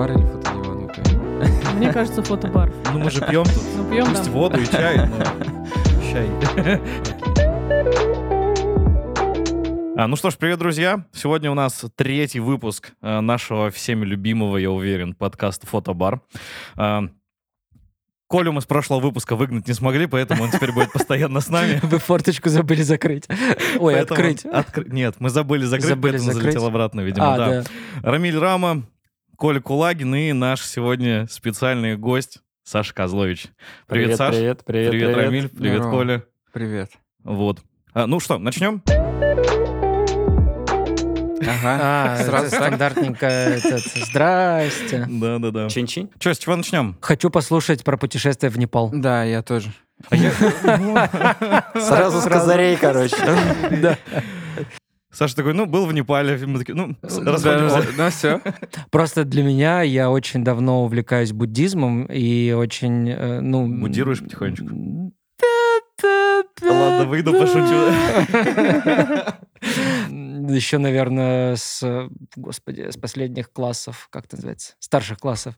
фотобар или фотодиван? Мне кажется, фотобар. Ну мы же пьем тут. Ну, пьем, Пусть да. воду и чай, но чай. А, ну что ж, привет, друзья. Сегодня у нас третий выпуск э, нашего всеми любимого, я уверен, подкаста «Фотобар». А, Колю мы с прошлого выпуска выгнать не смогли, поэтому он теперь будет постоянно с нами. Вы форточку забыли закрыть. Ой, Поэтому открыть. откры- Нет, мы забыли закрыть, Забыли поэтому закрыть? залетел обратно, видимо, А, да. да. Рамиль Рама, Коля Кулагин и наш сегодня специальный гость Саша Козлович. Привет, Саш. Привет, привет, Привет, Рамиль. Привет, Здорово. Коля. Привет. Вот. А, ну что, начнем? Ага. А, Сразу стандартненько. этот, Здрасте. Да-да-да. Чин-чин. Че, с чего начнем? Хочу послушать про путешествие в Непал. Да, я тоже. Сразу с козырей, короче. Да. Саша такой, ну, был в Непале. Мы такие, ну, с- Да, расходимся. Ну все. Просто для меня я очень давно увлекаюсь буддизмом и очень, э, ну... Буддируешь потихонечку? Ладно, выйду, пошучу. Еще, наверное, с, господи, с последних классов, как это называется, старших классов.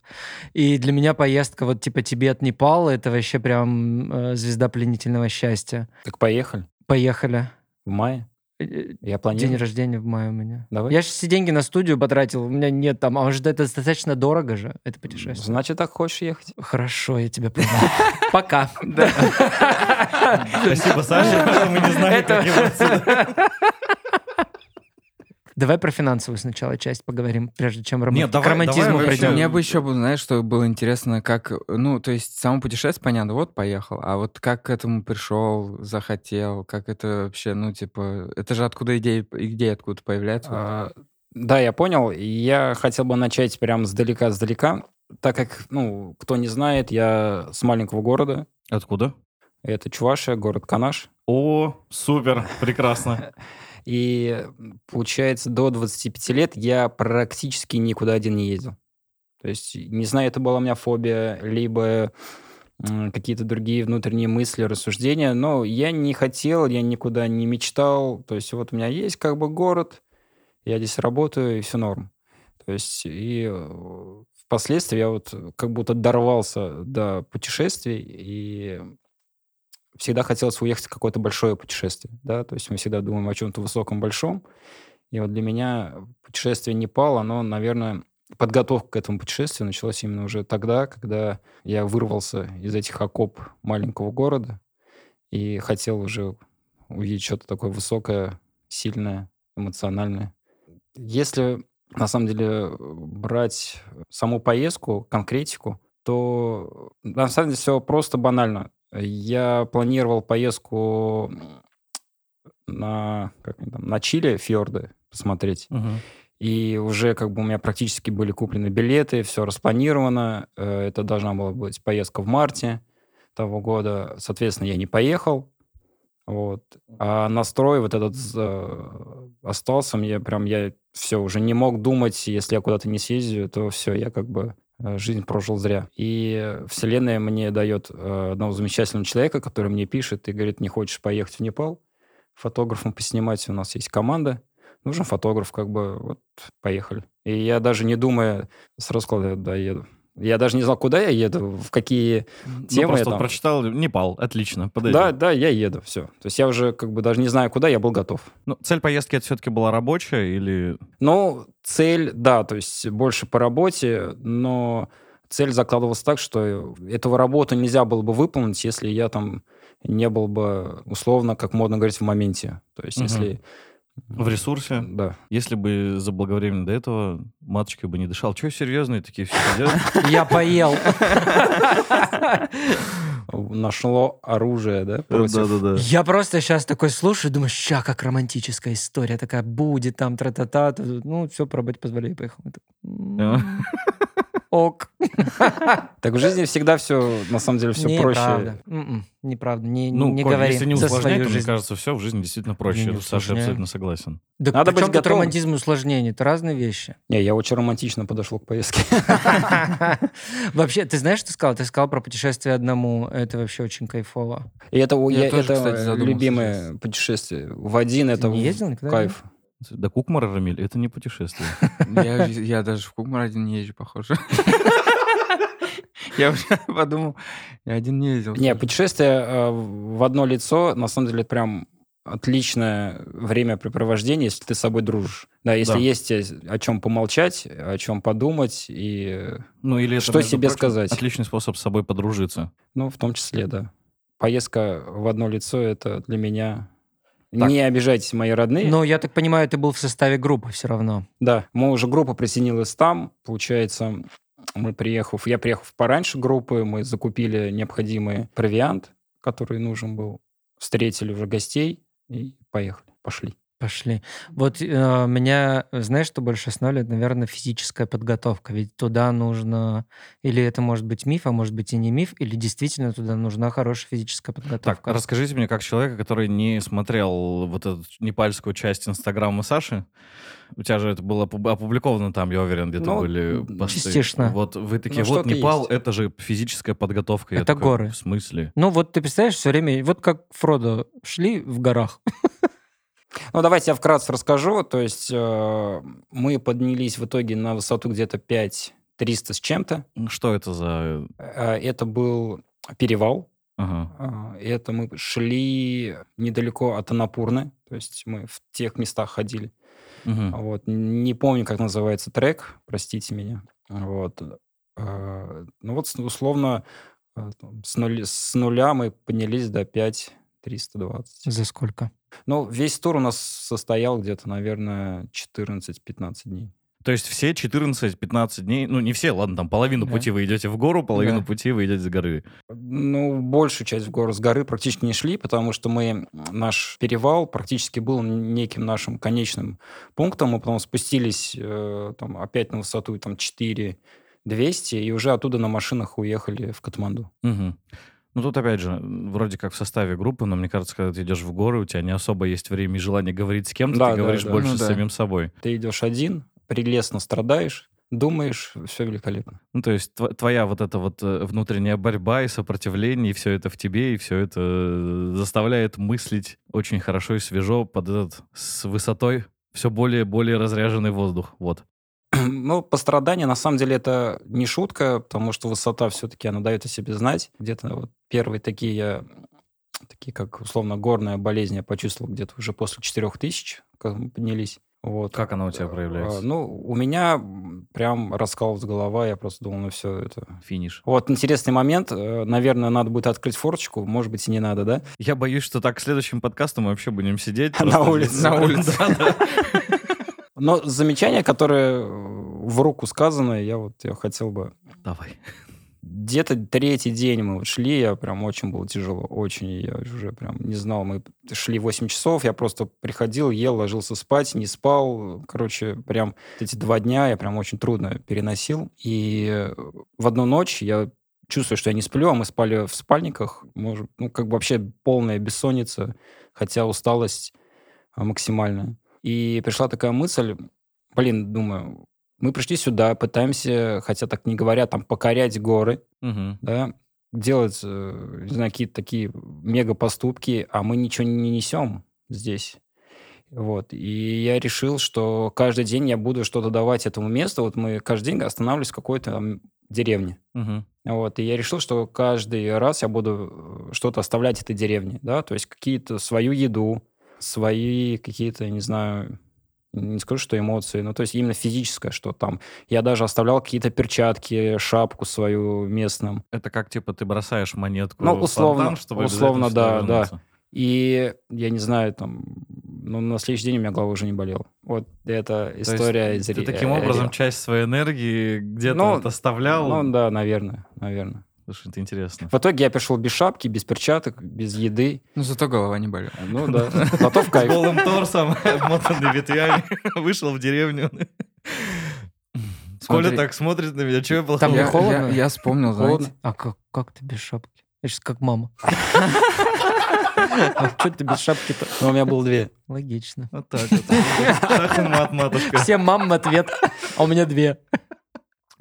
И для меня поездка вот типа Тибет, Непал, это вообще прям э, звезда пленительного счастья. Так поехали. Поехали. В мае. Э, Я День планирую. рождения в мае у меня. Давай. Я же все деньги на студию потратил, у меня нет там, а же это достаточно дорого же, это путешествие. Значит, так хочешь ехать? Хорошо, я тебя понял. Пока. Спасибо, Саша. Мы не знали, как его отсюда. Давай про финансовую сначала часть поговорим, прежде чем ром- Нет, к давай- романтизму давай вообще- придем. Мне бы еще, было, знаешь, что было интересно, как, ну, то есть само путешествие, понятно, вот поехал, а вот как к этому пришел, захотел, как это вообще, ну, типа, это же откуда идея, идея откуда появляется? А, Да, я понял. Я хотел бы начать прям сдалека-сдалека, так как, ну, кто не знает, я с маленького города. Откуда? Это Чувашия, город Канаш. О, супер, прекрасно. И получается, до 25 лет я практически никуда один не ездил. То есть, не знаю, это была у меня фобия, либо какие-то другие внутренние мысли, рассуждения, но я не хотел, я никуда не мечтал. То есть, вот у меня есть как бы город, я здесь работаю, и все норм. То есть, и э, впоследствии я вот как будто дорвался до путешествий, и всегда хотелось уехать в какое-то большое путешествие, да, то есть мы всегда думаем о чем-то высоком, большом, и вот для меня путешествие Непал, оно, наверное, подготовка к этому путешествию началась именно уже тогда, когда я вырвался из этих окоп маленького города и хотел уже увидеть что-то такое высокое, сильное, эмоциональное. Если на самом деле брать саму поездку, конкретику, то на самом деле все просто банально. Я планировал поездку на, как там, на Чили, фьорды посмотреть. Мгм. И уже как бы у меня практически были куплены билеты, все распланировано. Э, Это должна была быть поездка в марте того года. Соответственно, я не поехал. Вот. А настрой вот этот э, остался. Мне прям, я все, уже не мог думать, если я куда-то не съездю, то все, я как бы жизнь прожил зря. И вселенная мне дает э, одного замечательного человека, который мне пишет и говорит, не хочешь поехать в Непал, фотографом поснимать, у нас есть команда, нужен фотограф, как бы, вот, поехали. И я даже не думая, сразу сказал, да, еду. Я даже не знал, куда я еду, в какие Ну, темы я просто там. прочитал Непал, отлично, подойдет. Да, да, я еду, все. То есть я уже как бы даже не знаю, куда, я был готов. Ну, цель поездки это все-таки была рабочая или... Ну, цель, да, то есть больше по работе, но цель закладывалась так, что эту работу нельзя было бы выполнить, если я там не был бы, условно, как модно говорить, в моменте. То есть Мгм. если... В ресурсе? Да. Если бы заблаговременно до этого маточкой бы не дышал. Че серьезные такие все сидят? Я поел. Нашло оружие, да, против... Да-да-да. Я просто сейчас такой слушаю, думаю, ща, как романтическая история такая будет, там, тра-та-та. та- Ну, все, по работе позволяю, поехал. Я такой, «М, Ок. Так в жизни всегда все, на самом деле, все проще. Неправда. М-м, Неправда. Не, Ну, не Коль, говори если не усложнять, то, мне кажется, все в жизни действительно проще. Я не Я тут с Сашей усложняю. абсолютно согласен. Да Надо при быть чем тут готовым. романтизм и усложнение? Это разные вещи. Не, я очень романтично подошел к поездке. Вообще, ты знаешь, что ты сказал? Ты сказал про путешествие одному. Это вообще очень кайфово. И это, Я я- тоже, это кстати, любимое путешествие. В один это не ездил никогда, кайф. До Кукмара, Рамиль, это не путешествие. Я, я даже в Кукмар один не езжу, похоже. Я уже подумал, я один не ездил. Не, путешествие э, в одно лицо, на самом деле, прям отличное времяпрепровождение, если ты с собой дружишь. Да, если Да. есть э, о чем помолчать, о чем подумать, и, Ну, или это, Что себе прочим, сказать? Отличный способ с собой подружиться. ну, в том числе, да. Поездка в одно лицо, это для меня... Так. Не обижайтесь, мои родные. Но я так понимаю, ты был в составе группы все равно. Да, мы уже группа присоединилась там. Получается, мы приехав, я приехав пораньше группы, мы закупили необходимый провиант, который нужен был, встретили уже гостей и поехали, пошли. Пошли. Вот э, меня, знаешь, что больше останавливает? Наверное, физическая подготовка. Ведь туда нужно... Или это может быть миф, а может быть и не миф, или действительно туда нужна хорошая физическая Так, подготовка. расскажите мне, как человека, который не смотрел вот эту непальскую часть Инстаграма Саши, у тебя же это было опу- опубликовано там, я уверен, где-то Ну, были посты. частично. Вот вы такие, Ну, вот Непал, есть. это же физическая подготовка. Я Это такой, горы. В смысле? Ну вот ты представляешь, все время... Вот как Фродо шли в горах. Ну, давайте я вкратце расскажу. То есть э, мы поднялись в итоге на высоту где-то 5 300 с чем-то. Что это за... Э, Это был перевал. Ага. Э, Это мы шли недалеко от Анапурны. То есть мы в тех местах ходили. Мгм. Вот. Не помню, как называется трек, простите меня. Вот. Э, Ну вот, условно, с, нуля, с нуля мы поднялись до 5 320. За сколько? Ну, весь тур у нас состоял где-то, наверное, 14-15 дней. То есть все 14-15 дней, ну не все, ладно, там половину Да. пути вы идете в гору, половину Да. пути вы идете с горы. Ну, большую часть в гору с горы практически не шли, потому что мы, наш перевал практически был неким нашим конечным пунктом. Мы потом спустились э, там, опять на высоту там, 4 200 и уже оттуда на машинах уехали в Катманду. Мгм. Ну, тут, опять же, вроде как в составе группы, но мне кажется, когда ты идешь в горы, у тебя не особо есть время и желание говорить с кем-то, Да, ты да, говоришь да. больше Ну с да. самим собой. Ты идешь один, прелестно страдаешь, думаешь, все великолепно. Ну, то есть тв- твоя вот эта вот э, внутренняя борьба и сопротивление, и все это в тебе, и все это э, заставляет мыслить очень хорошо и свежо под этот с высотой все более и более разряженный воздух. Вот. Ну, пострадание, на самом деле, это не шутка, потому что высота все-таки, она дает о себе знать. Где-то вот первые такие, я, такие как, условно, горная болезнь я почувствовал где-то уже после 4000, когда мы поднялись. Вот. Как она у тебя проявляется? А, Ну, у меня прям раскалывалась голова, я просто думал, ну все это... Финиш. Вот интересный момент, э, наверное, надо будет открыть форчику, может быть, и не надо, да? Я боюсь, что так следующим подкастом мы вообще будем сидеть. На улице. На улице. Но замечание, которое э, в руку сказано, я вот я хотел бы Давай. Где-то третий день мы вот шли, я прям очень было тяжело, очень, я уже прям не знал, мы шли 8 часов, я просто приходил, ел, ложился спать, не спал, короче, прям эти два дня я прям очень трудно переносил, и э, в одну ночь я чувствую, что я не сплю, а мы спали в спальниках, может, ну, как бы вообще полная бессонница, хотя усталость а, максимальная. И пришла такая мысль, блин, думаю, мы пришли сюда, пытаемся, хотя так не говоря, там покорять горы, Мгм. да, делать, э, не знаю, какие-то такие мега поступки, а мы ничего не несем здесь. Вот. И я решил, что каждый день я буду что-то давать этому месту. Вот мы каждый день останавливались в какой-то там деревне. Мгм. Вот, и я решил, что каждый раз я буду э, что-то оставлять этой деревне, да, то есть какие-то свою еду, свои какие-то, не знаю, не скажу, что эмоции, но то есть именно физическое, что там. Я даже оставлял какие-то перчатки, шапку свою местным. Это как, типа, ты бросаешь монетку Ну, условно- фонтан, чтобы условно, да, да. вернуться. И я не знаю, там, ну, на следующий день у меня голова уже не болела. Вот это То есть история из Ты таким образом часть своей энергии где-то Ну, вот оставлял. Ну, да, наверное, наверное. Слушай, это интересно. В итоге я пришел без шапки, без перчаток, без еды. Ну, зато голова не болела. Ну да, зато в С кайф. голым торсом, обмотанный ветвями, вышел в деревню. Коля так смотрит на меня, что я плохого? Там не Я, холодно? я- вспомнил, Холодно. знаете, А как, как ты без шапки? Я сейчас как мама. А что ты без шапки-то? Но у меня было две. Логично. Вот так вот. Шах и мат, матушка. Всем мам ответ, а у меня две.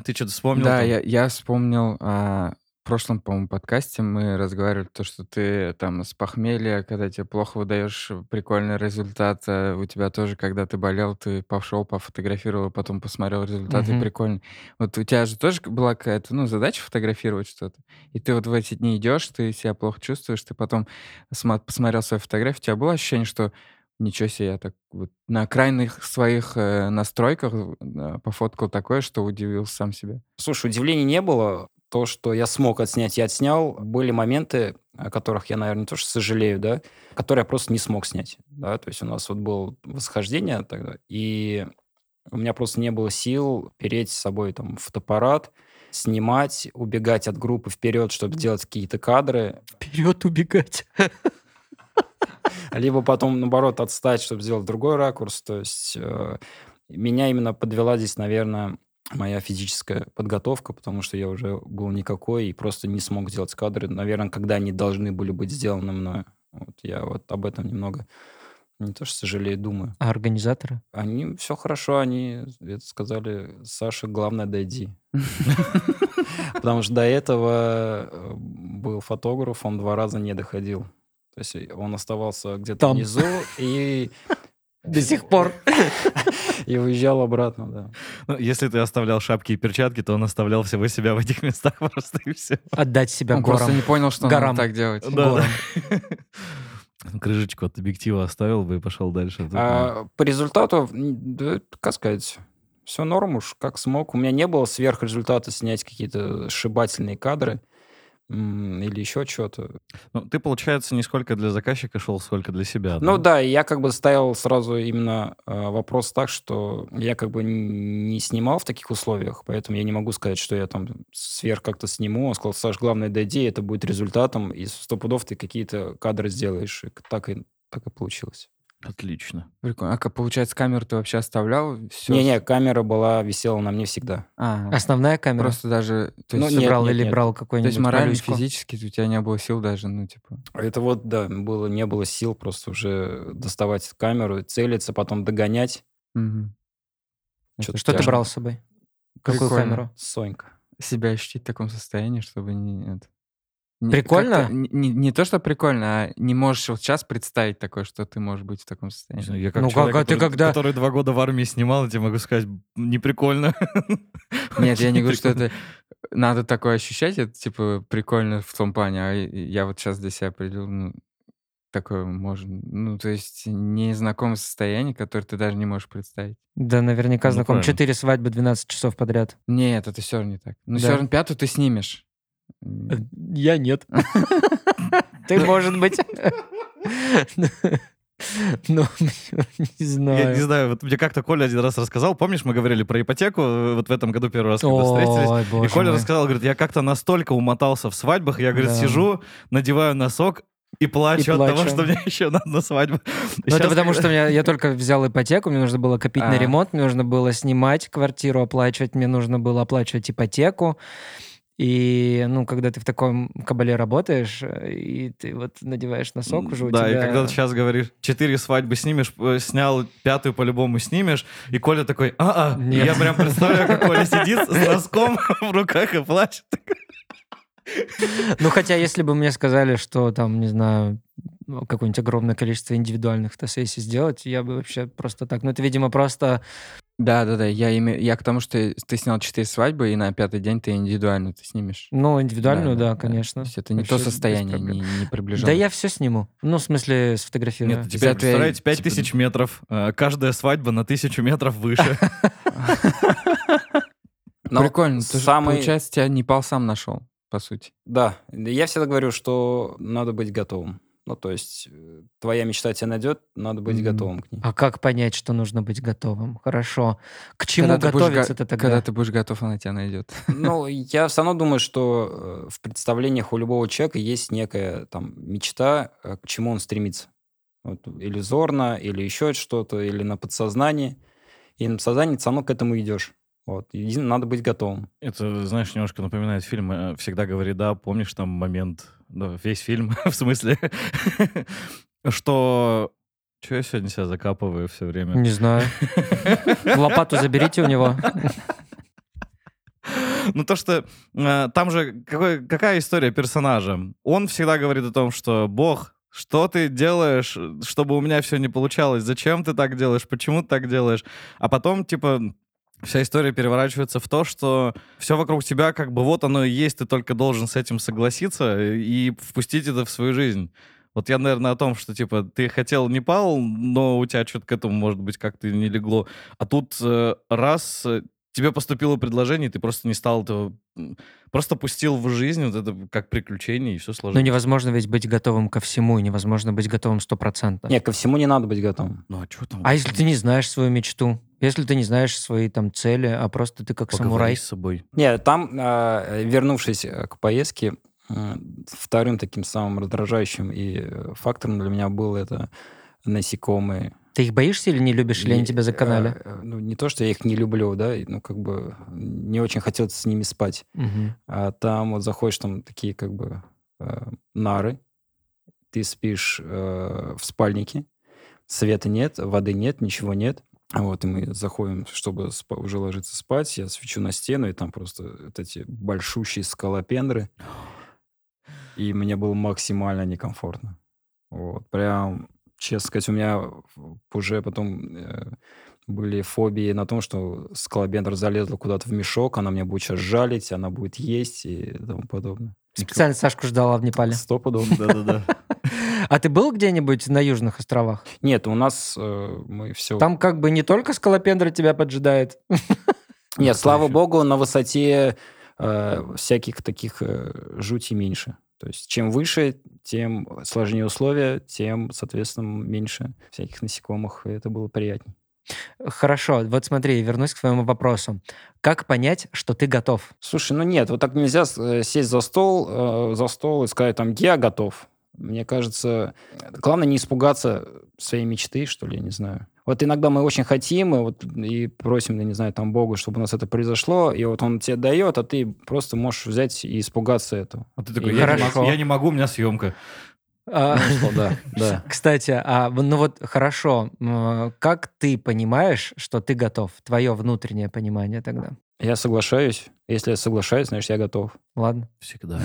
Ты что-то вспомнил? да, я, я вспомнил а, прошлом, по-моему, подкасте мы разговаривали, то, что ты там с похмелья, когда тебе плохо выдаешь прикольный результат, а у тебя тоже, когда ты болел, ты пошел, пофотографировал, потом посмотрел результат, и Мгм. прикольно. Вот у тебя же тоже была какая-то, ну, задача фотографировать что-то, и ты вот в эти дни идешь, ты себя плохо чувствуешь, ты потом сма- посмотрел свои фотографии, у тебя было ощущение, что ничего себе, я так вот на крайних своих э, настройках э, пофоткал такое, что удивился сам себе. Слушай, удивлений не было. То, что я смог отснять, я отснял. Были моменты, о которых я, наверное, тоже сожалею, да, которые я просто не смог снять. Да? То есть у нас вот было восхождение тогда, и у меня просто не было сил переть с собой там фотоаппарат, снимать, убегать от группы вперед, чтобы сделать какие-то кадры, Вперед убегать. либо потом, наоборот, отстать, чтобы сделать другой ракурс. То есть э, меня именно подвела здесь, наверное, моя физическая подготовка, потому что я уже был никакой и просто не смог сделать кадры, наверное, когда они должны были быть сделаны мною. Вот я вот об этом немного не то что сожалею, думаю. А организаторы? Они все хорошо, они это сказали, Саша, главное, дойди. Потому что до этого э, был фотограф, он два раза не доходил. То есть он оставался где-то внизу и... До сих пор. И уезжал обратно, да. Ну, если ты оставлял шапки и перчатки, то он оставлял всего себя в этих местах просто и все. Отдать себя Он горам. просто не понял, что горам. надо так делать. Горам. Крышечку от объектива оставил бы и пошел дальше. А по результату, да, как сказать, все норм уж, как смог. У меня не было сверхрезультата снять какие-то сшибательные кадры или еще что-то. ну, ты, получается, не сколько для заказчика шел, сколько для себя. Ну да, и я как бы ставил сразу именно э, вопрос так, что я как бы не снимал в таких условиях, поэтому я не могу сказать, что я там сверх как-то сниму. Он сказал, Саш, главное, дойди, это будет результатом, и сто пудов ты какие-то кадры сделаешь. И так и, так и получилось. Отлично. Прикольно. А как, получается, камеру ты вообще оставлял? Не-не, камера была, висела на мне всегда. А, Основная камера? просто даже... То Ну, есть, нет, брал нет, или нет. брал то есть какой-нибудь морально, малюську? физически у тебя не было сил даже, ну, типа... Это вот, да, было, не было сил просто уже доставать камеру, целиться, потом догонять. мгм. Чё-то Что ты брал с собой? Какую Прикольно. камеру? Сонька. Себя ощутить в таком состоянии, чтобы не... это, не- Прикольно? Не, не- не то, что прикольно, а не можешь вот сейчас представить такое, что ты можешь быть в таком состоянии. знаю, Я как Ну, человек, как- а ты который, когда- который два года в армии снимал, я тебе могу сказать, не прикольно. Нет, я не говорю, что это надо такое ощущать, это типа прикольно в том плане, а я вот сейчас для себя определил, ну, такое можно, ну, то есть незнакомое состояние, которое ты даже не можешь представить. Да, наверняка Ну, знаком. Четыре свадьбы 12 часов подряд. Нет, это все равно не так. Ну, Да. все равно пятую ты снимешь. Я нет. Ты, может быть. Ну, не знаю. Я не знаю, вот мне как-то Коля один раз рассказал, помнишь, мы говорили про ипотеку, э, вот в этом году первый раз, когда встретились, и Коля мой. рассказал, говорит, я как-то настолько умотался в свадьбах, я, говорит, Да. сижу, надеваю носок и плачу, И от того, что мне еще надо на свадьбу. Ну, это потому, что меня, я только взял ипотеку, мне нужно было копить на А. ремонт, мне нужно было снимать квартиру, оплачивать, мне нужно было оплачивать ипотеку. И, ну, когда ты в таком кабале работаешь, э, и ты вот надеваешь носок уже у Да, тебя... и когда ты сейчас говоришь, четыре свадьбы снимешь, э, снял пятую по-любому снимешь, и Коля такой, а-а, Нет. я прям представляю, как Коля сидит с носком в руках и плачет. Ну, хотя, если бы мне сказали, что там, не знаю, какое-нибудь огромное количество индивидуальных фотосессий сделать, я бы вообще просто так... Ну, это, видимо, просто... Да, да, да. Я, име- я к тому, что ты снял четыре свадьбы, и на пятый день ты индивидуально ты снимешь. Ну, индивидуальную, да, То конечно. есть это не Вообще то состояние, не, не приближено. Да я все сниму. Ну, в смысле, сфотографирую. Нет, теперь представляете, пять типа, тысяч метров, э, каждая свадьба на тысячу метров выше. Но Прикольно. Ты самый- Получается, тебя Непал сам нашел, по сути. Да, я всегда говорю, что надо быть готовым. Ну, то есть, э, твоя мечта тебя найдет, надо быть готовым к ней. А как понять, что нужно быть готовым? Хорошо. К чему Когда ты готовиться го- то тогда? Когда ты будешь готов, она тебя найдет. Ну, я все равно думаю, что э, в представлениях у любого человека есть некая там мечта, э, к чему он стремится. Вот, иллюзорно, или еще что-то, или на подсознании. И на подсознании ты все равно к этому идешь. Вот. Единственное, надо быть готовым. Это, знаешь, немножко напоминает фильм э, «Всегда говори да». Помнишь там момент, да, весь фильм, в смысле, что... Че я сегодня себя закапываю все время? Не знаю. Лопату заберите у него. Ну, то, что э, там же какой, какая история персонажа? Он всегда говорит о том, что Бог, что ты делаешь, чтобы у меня все не получалось? Зачем ты так делаешь? Почему ты так делаешь? А потом, типа, вся история переворачивается в то, что все вокруг тебя как бы вот оно и есть, ты только должен с этим согласиться и впустить это в свою жизнь. Вот я, наверное, о том, что, типа, ты хотел Непал, но у тебя что-то к этому, может быть, как-то не легло. А тут э, раз э, тебе поступило предложение, ты просто не стал этого... Просто пустил в жизнь вот это как приключение, и все сложилось. Ну, невозможно ведь быть готовым ко всему, и невозможно быть готовым стопроцентно. Не, ко всему не надо быть готовым. Ну, а что там? А если ты не знаешь свою мечту? Если ты не знаешь свои там цели, а просто ты как Поговори самурай? с собой. Не, там, э, вернувшись э, к поездке, э, вторым таким самым раздражающим и э, фактором для меня было это насекомые. Ты их боишься или не любишь, или они тебя заканали? э, э, Ну, не то, что я их не люблю, да, ну, как бы не очень хотелось с ними спать. Мгм. А там вот заходишь, там такие как бы э, нары, ты спишь э, в спальнике, света нет, воды нет, ничего нет. Вот, и мы заходим, чтобы уже ложиться спать, я свечу на стену, и там просто вот эти большущие скалопендры. И мне было максимально некомфортно. Вот, прям, честно сказать, у меня уже потом э, были фобии на том, что скалопендра залезла куда-то в мешок, она меня будет сейчас жалить, она будет есть и тому подобное. Специально Сашку ждала в Непале. Стопудово. Да-да-да. А ты был где-нибудь на Южных островах? Нет, у нас э, мы все... Там как бы не только скалопендра тебя поджидает. Нет, слава богу, на высоте э, всяких таких э, жути меньше. То есть чем выше, тем сложнее условия, тем, соответственно, меньше всяких насекомых, и это было приятнее. Хорошо, вот смотри, вернусь к твоему вопросу. Как понять, что ты готов? Слушай, ну нет, вот так нельзя э, сесть за стол, э, за стол и сказать там, я готов. Мне кажется, главное не испугаться своей мечты, что ли, я не знаю. Вот иногда мы очень хотим, и, вот, и просим, я не знаю, там Богу, чтобы у нас это произошло, и вот он тебе дает, а ты просто можешь взять и испугаться этого. А ты такой, И я не, хорошо. могу, я не могу, у меня съемка. А, Ну, да, да. Кстати, а, ну вот хорошо, как ты понимаешь, что ты готов? Твое внутреннее понимание тогда. Я соглашаюсь. Если я соглашаюсь, значит, я готов. Ладно. Всегда.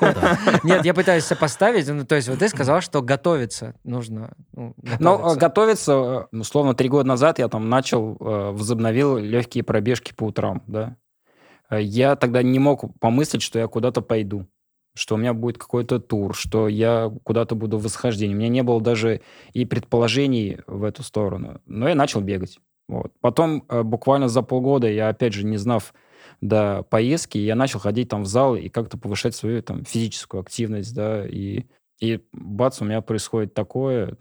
Да. Нет, я пытаюсь сопоставить. Ну, то есть вот ты сказал, что готовиться нужно. ну, готовиться. э, готовиться, э, условно, три года назад я там начал, э, возобновил легкие пробежки по утрам, да. Э, Я тогда не мог помыслить, что я куда-то пойду, что у меня будет какой-то тур, что я куда-то буду в восхождении. У меня не было даже и предположений в эту сторону. Но я начал бегать. Вот. Потом э, буквально за полгода я, опять же, не знав до поездки, я начал ходить там в зал и как-то повышать свою там физическую активность, да, и, и бац, у меня происходит такое,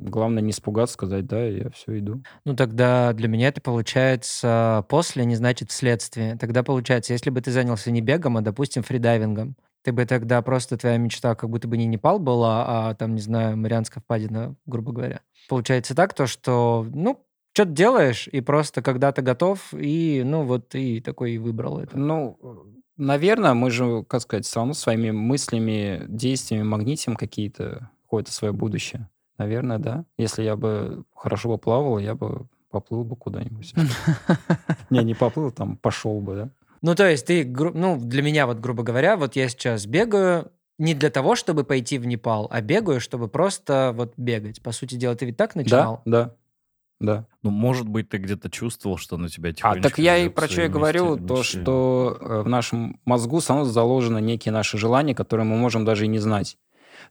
Главное не испугаться, сказать, да, я все иду. Ну, тогда для меня это получается после, не значит вследствие. Тогда получается, если бы ты занялся не бегом, а, допустим, фридайвингом, ты бы тогда просто твоя мечта как будто бы не Непал была, а там, не знаю, Марианская впадина, грубо говоря. Получается так, то, что, ну, что-то делаешь, и просто когда ты готов, и, ну, вот ты такой и выбрал это. Ну, наверное, мы же, как сказать, все равно своими мыслями, действиями магнитим какие-то, какое-то свое будущее. Наверное, да. Если я бы хорошо бы плавал, я бы поплыл бы куда-нибудь. Не, не поплыл, там пошел бы, да. Ну, то есть ты, ну, для меня вот, грубо говоря, вот я сейчас бегаю не для того, чтобы пойти в Непал, а бегаю, чтобы просто вот бегать. По сути дела, ты ведь так начинал? Да, да, да. Ну, может быть, ты где-то чувствовал, что на тебя А, так я и про что я говорю, мечты- то, мечты. что э, в нашем мозгу само заложено некие наши желания, которые мы можем даже и не знать.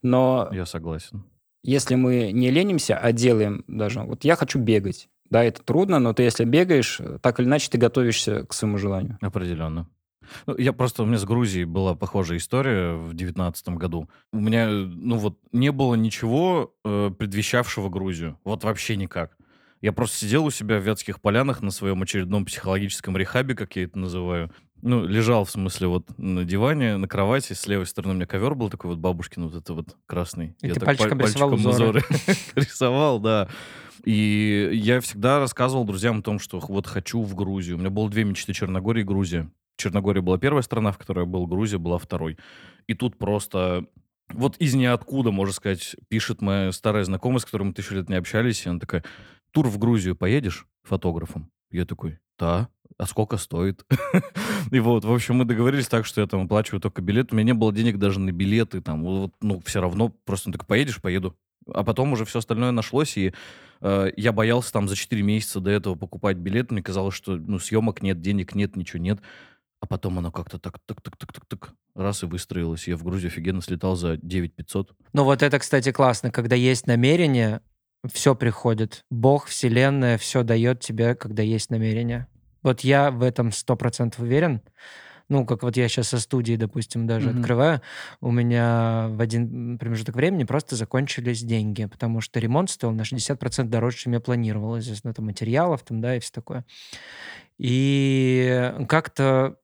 Но Я согласен. если мы не ленимся, а делаем даже, вот я хочу бегать, да, это трудно, но ты если бегаешь, э, так или иначе ты готовишься к своему желанию. Определенно. Ну, я просто, у меня с Грузией была похожая история в девятнадцатом году. У меня, ну вот, не было ничего э, предвещавшего Грузию. Вот вообще никак. Я просто сидел у себя в Вятских полянах на своем очередном психологическом рехабе, как я это называю. Ну, лежал, в смысле, вот на диване, на кровати, с левой стороны у меня ковер был такой вот бабушкин, вот это вот красный. И я ты так пальчиком паль- рисовал узоры. узоры рисовал, да. И я всегда рассказывал друзьям о том, что вот хочу в Грузию. У меня было две мечты Черногория и Грузия. Черногория была первая страна, в которой я был, Грузия была второй. И тут просто вот из ниоткуда, можно сказать, пишет моя старая знакомая, с которой мы тысячу лет не общались, и она такая, тур в Грузию поедешь фотографом? Я такой, да, а сколько стоит? И вот, в общем, мы договорились так, что я там оплачиваю только билет. У меня не было денег даже на билеты, там, вот, ну, все равно, просто так поедешь, поеду. А потом уже все остальное нашлось, и э, я боялся там за 4 месяца до этого покупать билет. Мне казалось, что, ну, съемок нет, денег нет, ничего нет. А потом оно как-то так, так, так, так, так, так, раз и выстроилось. Я в Грузию офигенно слетал за 9 500. Ну вот это, кстати, классно, когда есть намерение, все приходит. Бог, Вселенная, все дает тебе, когда есть намерение. Вот я в этом сто процентов уверен. Ну, как вот я сейчас со студии, допустим, даже Мгм. открываю, у меня в один промежуток времени просто закончились деньги, потому что ремонт стоил на 60% дороже, чем я планировал, естественно, там материалов, там, да, и все такое. И как-то,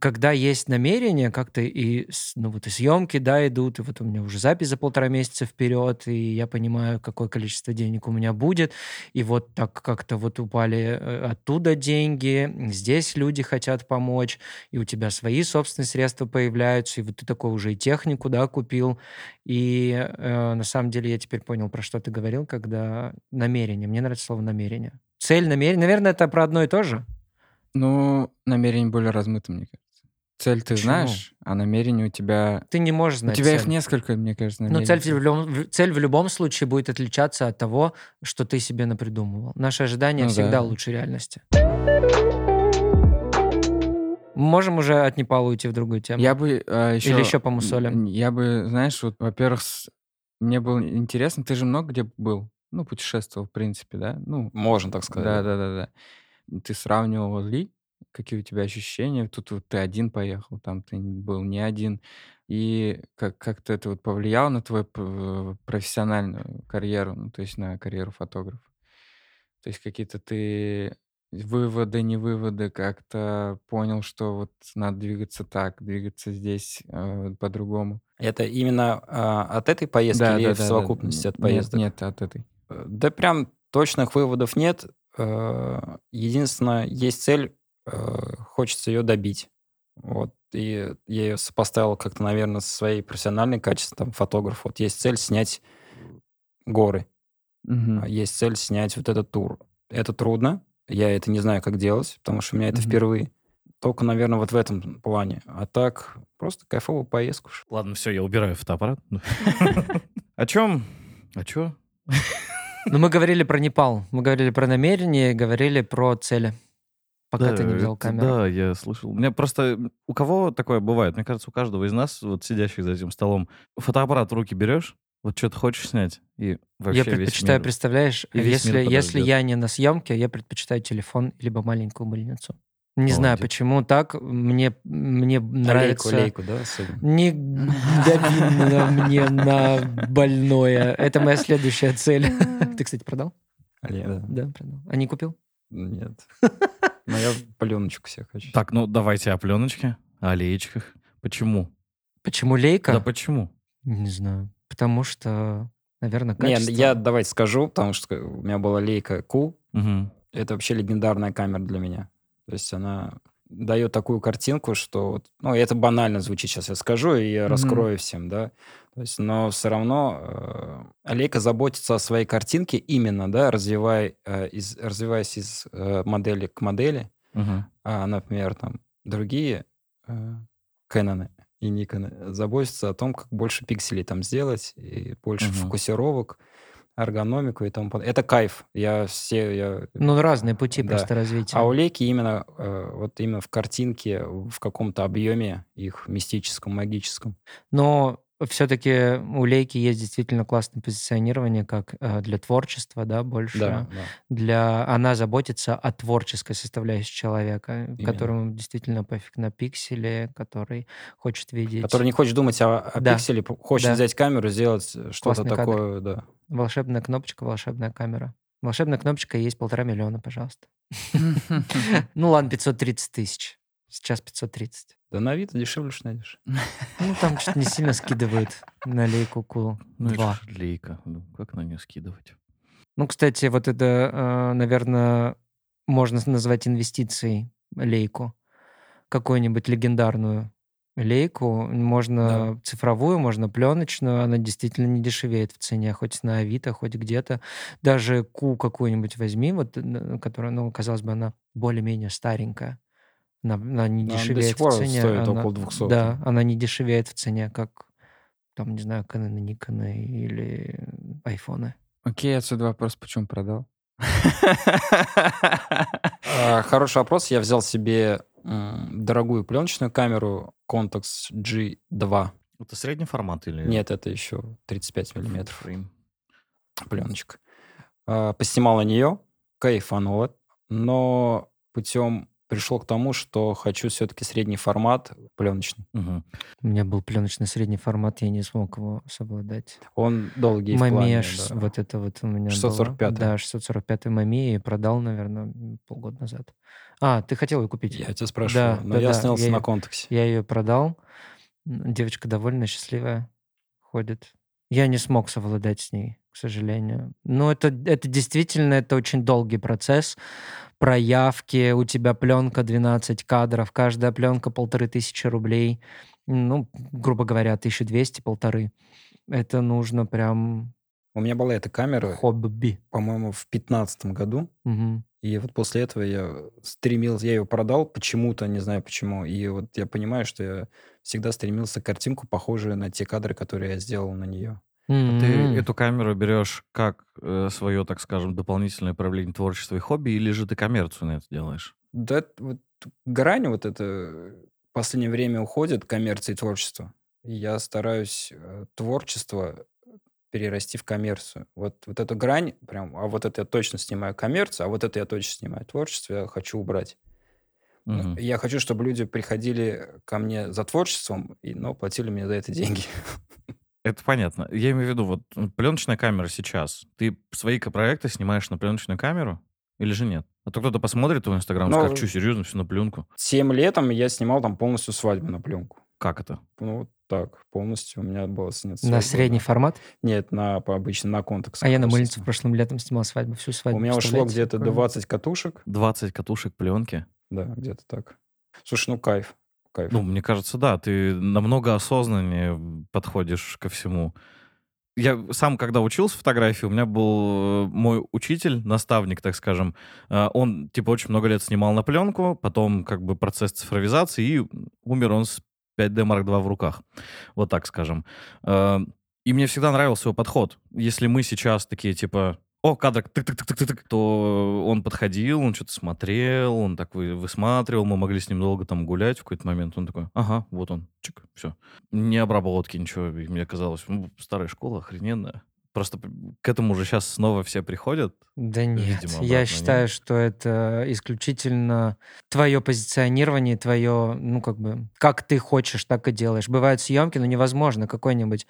когда есть намерение, как-то и, ну, вот и съемки, да, идут, и вот у меня уже запись за полтора месяца вперед, и я понимаю, какое количество денег у меня будет, и вот так как-то вот упали э, оттуда деньги, здесь люди хотят помочь, и у тебя свои собственные средства появляются, и вот ты такой уже и технику, да, купил, и э, на самом деле я теперь понял, про что ты говорил, когда намерение, мне нравится слово намерение. Цель, намерение, наверное, это про одно и то же. Ну, намерение более размыто, мне кажется. Цель ты Почему? знаешь, а намерение у тебя... Ты не можешь У знать тебя их цель. несколько, мне кажется, Ну, намерений. цель в, любом, цель в любом случае будет отличаться от того, что ты себе напридумывал. Наши ожидания Ну всегда да. лучше реальности. Можем уже от Непала уйти в другую тему? Я бы еще... Или еще помусолим? Я бы, знаешь, вот, во-первых, с- мне было интересно, ты же много где был? Ну, путешествовал, в принципе, да? Ну, Можно так сказать. да. да, да, да. Ты сравнивал ли? Какие у тебя ощущения? Тут вот ты один поехал, там ты н- был не один. И как, как-то это вот повлияло на твою п- профессиональную карьеру, ну, то есть на карьеру фотографа? То есть какие-то ты выводы, не выводы, как-то понял, что вот надо двигаться так, двигаться здесь э, по-другому. Это именно а, от этой поездки Да, или да, в да, да. совокупности от Нет, поездок? Нет, от этой. Э, Да прям точных выводов нет. Э, Единственное, есть цель, э, хочется ее добить. Вот. И я ее сопоставил как-то, наверное, со своей профессиональной качеством фотограф. Вот есть цель снять горы. А Есть цель снять вот этот тур. Это трудно. Я это не знаю, как делать, потому что у меня это Мгм. впервые. Только, наверное, вот в этом плане. А так, просто кайфовую поездку. Ладно, все, я убираю фотоаппарат. О чем? О чё? Ну, мы говорили про Непал, мы говорили про намерение, говорили про цели. Пока Да, ты не взял камеру. Да, я слышал. У меня просто... У кого такое бывает? Мне кажется, у каждого из нас, вот сидящих за этим столом, фотоаппарат в руки берешь, вот что-то хочешь снять, и вообще я предпочитаю, мир- представляешь, если, если я не на съемке, я предпочитаю телефон либо маленькую мыльницу. Не знаю, Молодец. почему так. Мне, мне нравится... Лейку, лейку, да, особенно. Не дави на мне на больное. Это моя следующая цель. Ты, кстати, продал? Лей- да. Да, продал. А не купил? Нет. Но я пленочку себе хочу. Так, ну давайте о пленочке, о аллеечках. Почему? Почему лейка? Да почему? Не знаю. Потому что, наверное, качество. я давайте скажу, потому что у меня была лейка Q. Мгм. Это вообще легендарная камера для меня. То есть она дает такую картинку, что... Ну, это банально звучит, сейчас я скажу и Мгм. раскрою всем, да. То есть, но все равно э, Лейка заботится о своей картинке именно, да, развивая, э, из, развиваясь из э, модели к модели. Мгм. А, например, там другие э, и Nikon заботятся о том, как больше пикселей там сделать, и больше Мгм. фокусировок, эргономику и тому подобное. Это кайф. Я все... Я... Ну, разные пути Да. просто развития. А у Лейки именно, э, вот именно в картинке, в каком-то объеме их мистическом, магическом. Но все-таки у Лейки есть действительно классное позиционирование, как э, для творчества, да, больше. Да, да. Для... Она заботится о творческой составляющей человека, Именно. которому действительно пофиг на пиксели, который хочет видеть Который не хочет думать о, о Да. пикселе, хочет Да. взять камеру, сделать что-то Классный кадр. такое, да. волшебная кнопочка, волшебная камера. Волшебная кнопочка есть полтора миллиона, пожалуйста. Ну ладно, 530 тысяч. Сейчас 530. Да на вид дешевле что найдешь. Ну, там что-то не сильно скидывают на лейку Q2. Ну, это лейка. Ну, как на нее скидывать? Ну, кстати, вот это, наверное, можно назвать инвестицией лейку. Какую-нибудь легендарную. лейку, можно цифровую, можно пленочную, она действительно не дешевеет в цене, хоть на Авито, хоть где-то. Даже Ку какую-нибудь возьми, вот, которая, ну, казалось бы, она более-менее старенькая. Она, она не она до дешевеет сих пор в цене. стоит она- около 200. Да, она не дешевеет в цене, как, там, не знаю, Canon, Nikon или айфоны. Окей, отсюда вопрос, почему продал? А, Хороший вопрос. Я взял себе дорогую пленочную камеру Contax G2. Это средний формат или... Нет, это еще 35 миллиметров пленочка. А, Поснимал на нее, кайфануло, но путем пришел к тому, что хочу все-таки средний формат пленочный. Мгм. У меня был пленочный средний формат, я не смог его совладать. Он долгий в плане, Мамеш, да. вот это вот у меня 645-й. было. Да, 645 Маме и продал, наверное, полгода назад. А, ты хотел ее купить? Я тебя спрашиваю, Да, но да, я да, остановился я на контаксе. Я ее продал. Девочка довольная, счастливая, ходит. Я не смог совладать с ней, к сожалению. Но это, это действительно, это очень долгий процесс. Проявки, у тебя пленка 12 кадров, каждая пленка полторы тысячи рублей. Ну, грубо говоря, 1200, полторы. Это нужно прям У меня была эта камера, хобби. по-моему, в 15 году. Мгм. И вот после этого я стремился, я ее продал почему-то, не знаю почему. И вот я понимаю, что я всегда стремился к картинку, похожую на те кадры, которые я сделал на нее. А Ты М. эту камеру берешь как свое, так скажем, дополнительное проявление творчества и хобби, или же ты коммерцию на это делаешь? Да, вот грань вот это в последнее время уходит, коммерция и творчество. И я стараюсь э, творчество перерасти в коммерцию. Вот, вот эту грань, прям, а вот это я точно снимаю коммерцию, а вот это я точно снимаю творчество, я хочу убрать. Мгм. Я хочу, чтобы люди приходили ко мне за творчеством, и, но платили мне за это деньги. Это понятно. Я имею в виду, вот пленочная камера сейчас. Ты свои ка- проекты снимаешь на пленочную камеру или же нет? А то кто-то посмотрит твой инстаграм и Ну, скажет, что, серьезно, все на пленку? Семь летом я снимал там полностью свадьбу на пленку. Как это? Ну, вот так, полностью у меня было снято На свадьба, средний да. формат? Нет, на, по обычно на контекст. А я на мыльнице прошлым летом снимал свадьбу, всю свадьбу. У меня ушло представляете, где-то какое? 20 катушек. 20 катушек пленки? Да, где-то так. Слушай, ну кайф. Кайф. Ну, мне кажется, да, ты намного осознаннее подходишь ко всему. Я сам, когда учился фотографии, у меня был э, мой учитель, наставник, так скажем. э, Он, типа, очень много лет снимал на пленку, потом, как бы, процесс цифровизации, и умер он с 5D Mark II в руках. Вот так скажем. Э, И мне всегда нравился его подход. Если мы сейчас такие, типа, о, кадр, тык-тык-тык-тык, то он подходил, он что-то смотрел, он так вы- высматривал, мы могли с ним долго там гулять в какой-то момент. Он такой, ага, вот он, чик, все. Не обработки, ничего. И мне казалось, ну, старая школа охрененная. Просто к этому уже сейчас снова все приходят. Да нет, Видимо, обратно я нет. считаю, что это исключительно твое позиционирование, твое, ну, как бы, как ты хочешь, так и делаешь. Бывают съемки, но невозможно какой-нибудь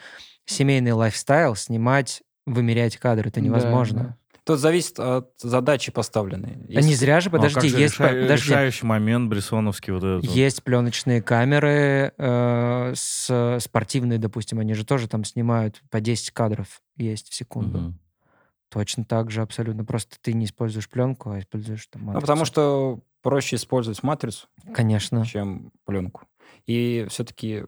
семейный лайфстайл снимать, вымерять кадры, это Да, невозможно. да. Тут зависит от задачи поставленной. А не зря же, Ну, а подожди, как же есть, реша- по- подожди, решающий момент Брессоновский вот этот. вот. есть пленочные камеры э, с спортивные, допустим, они же тоже там снимают по 10 кадров есть в секунду. Мгм. Точно так же абсолютно. Просто ты не используешь пленку, а используешь там Ну, матрицу. потому что проще использовать матрицу, Конечно. чем пленку. И все-таки,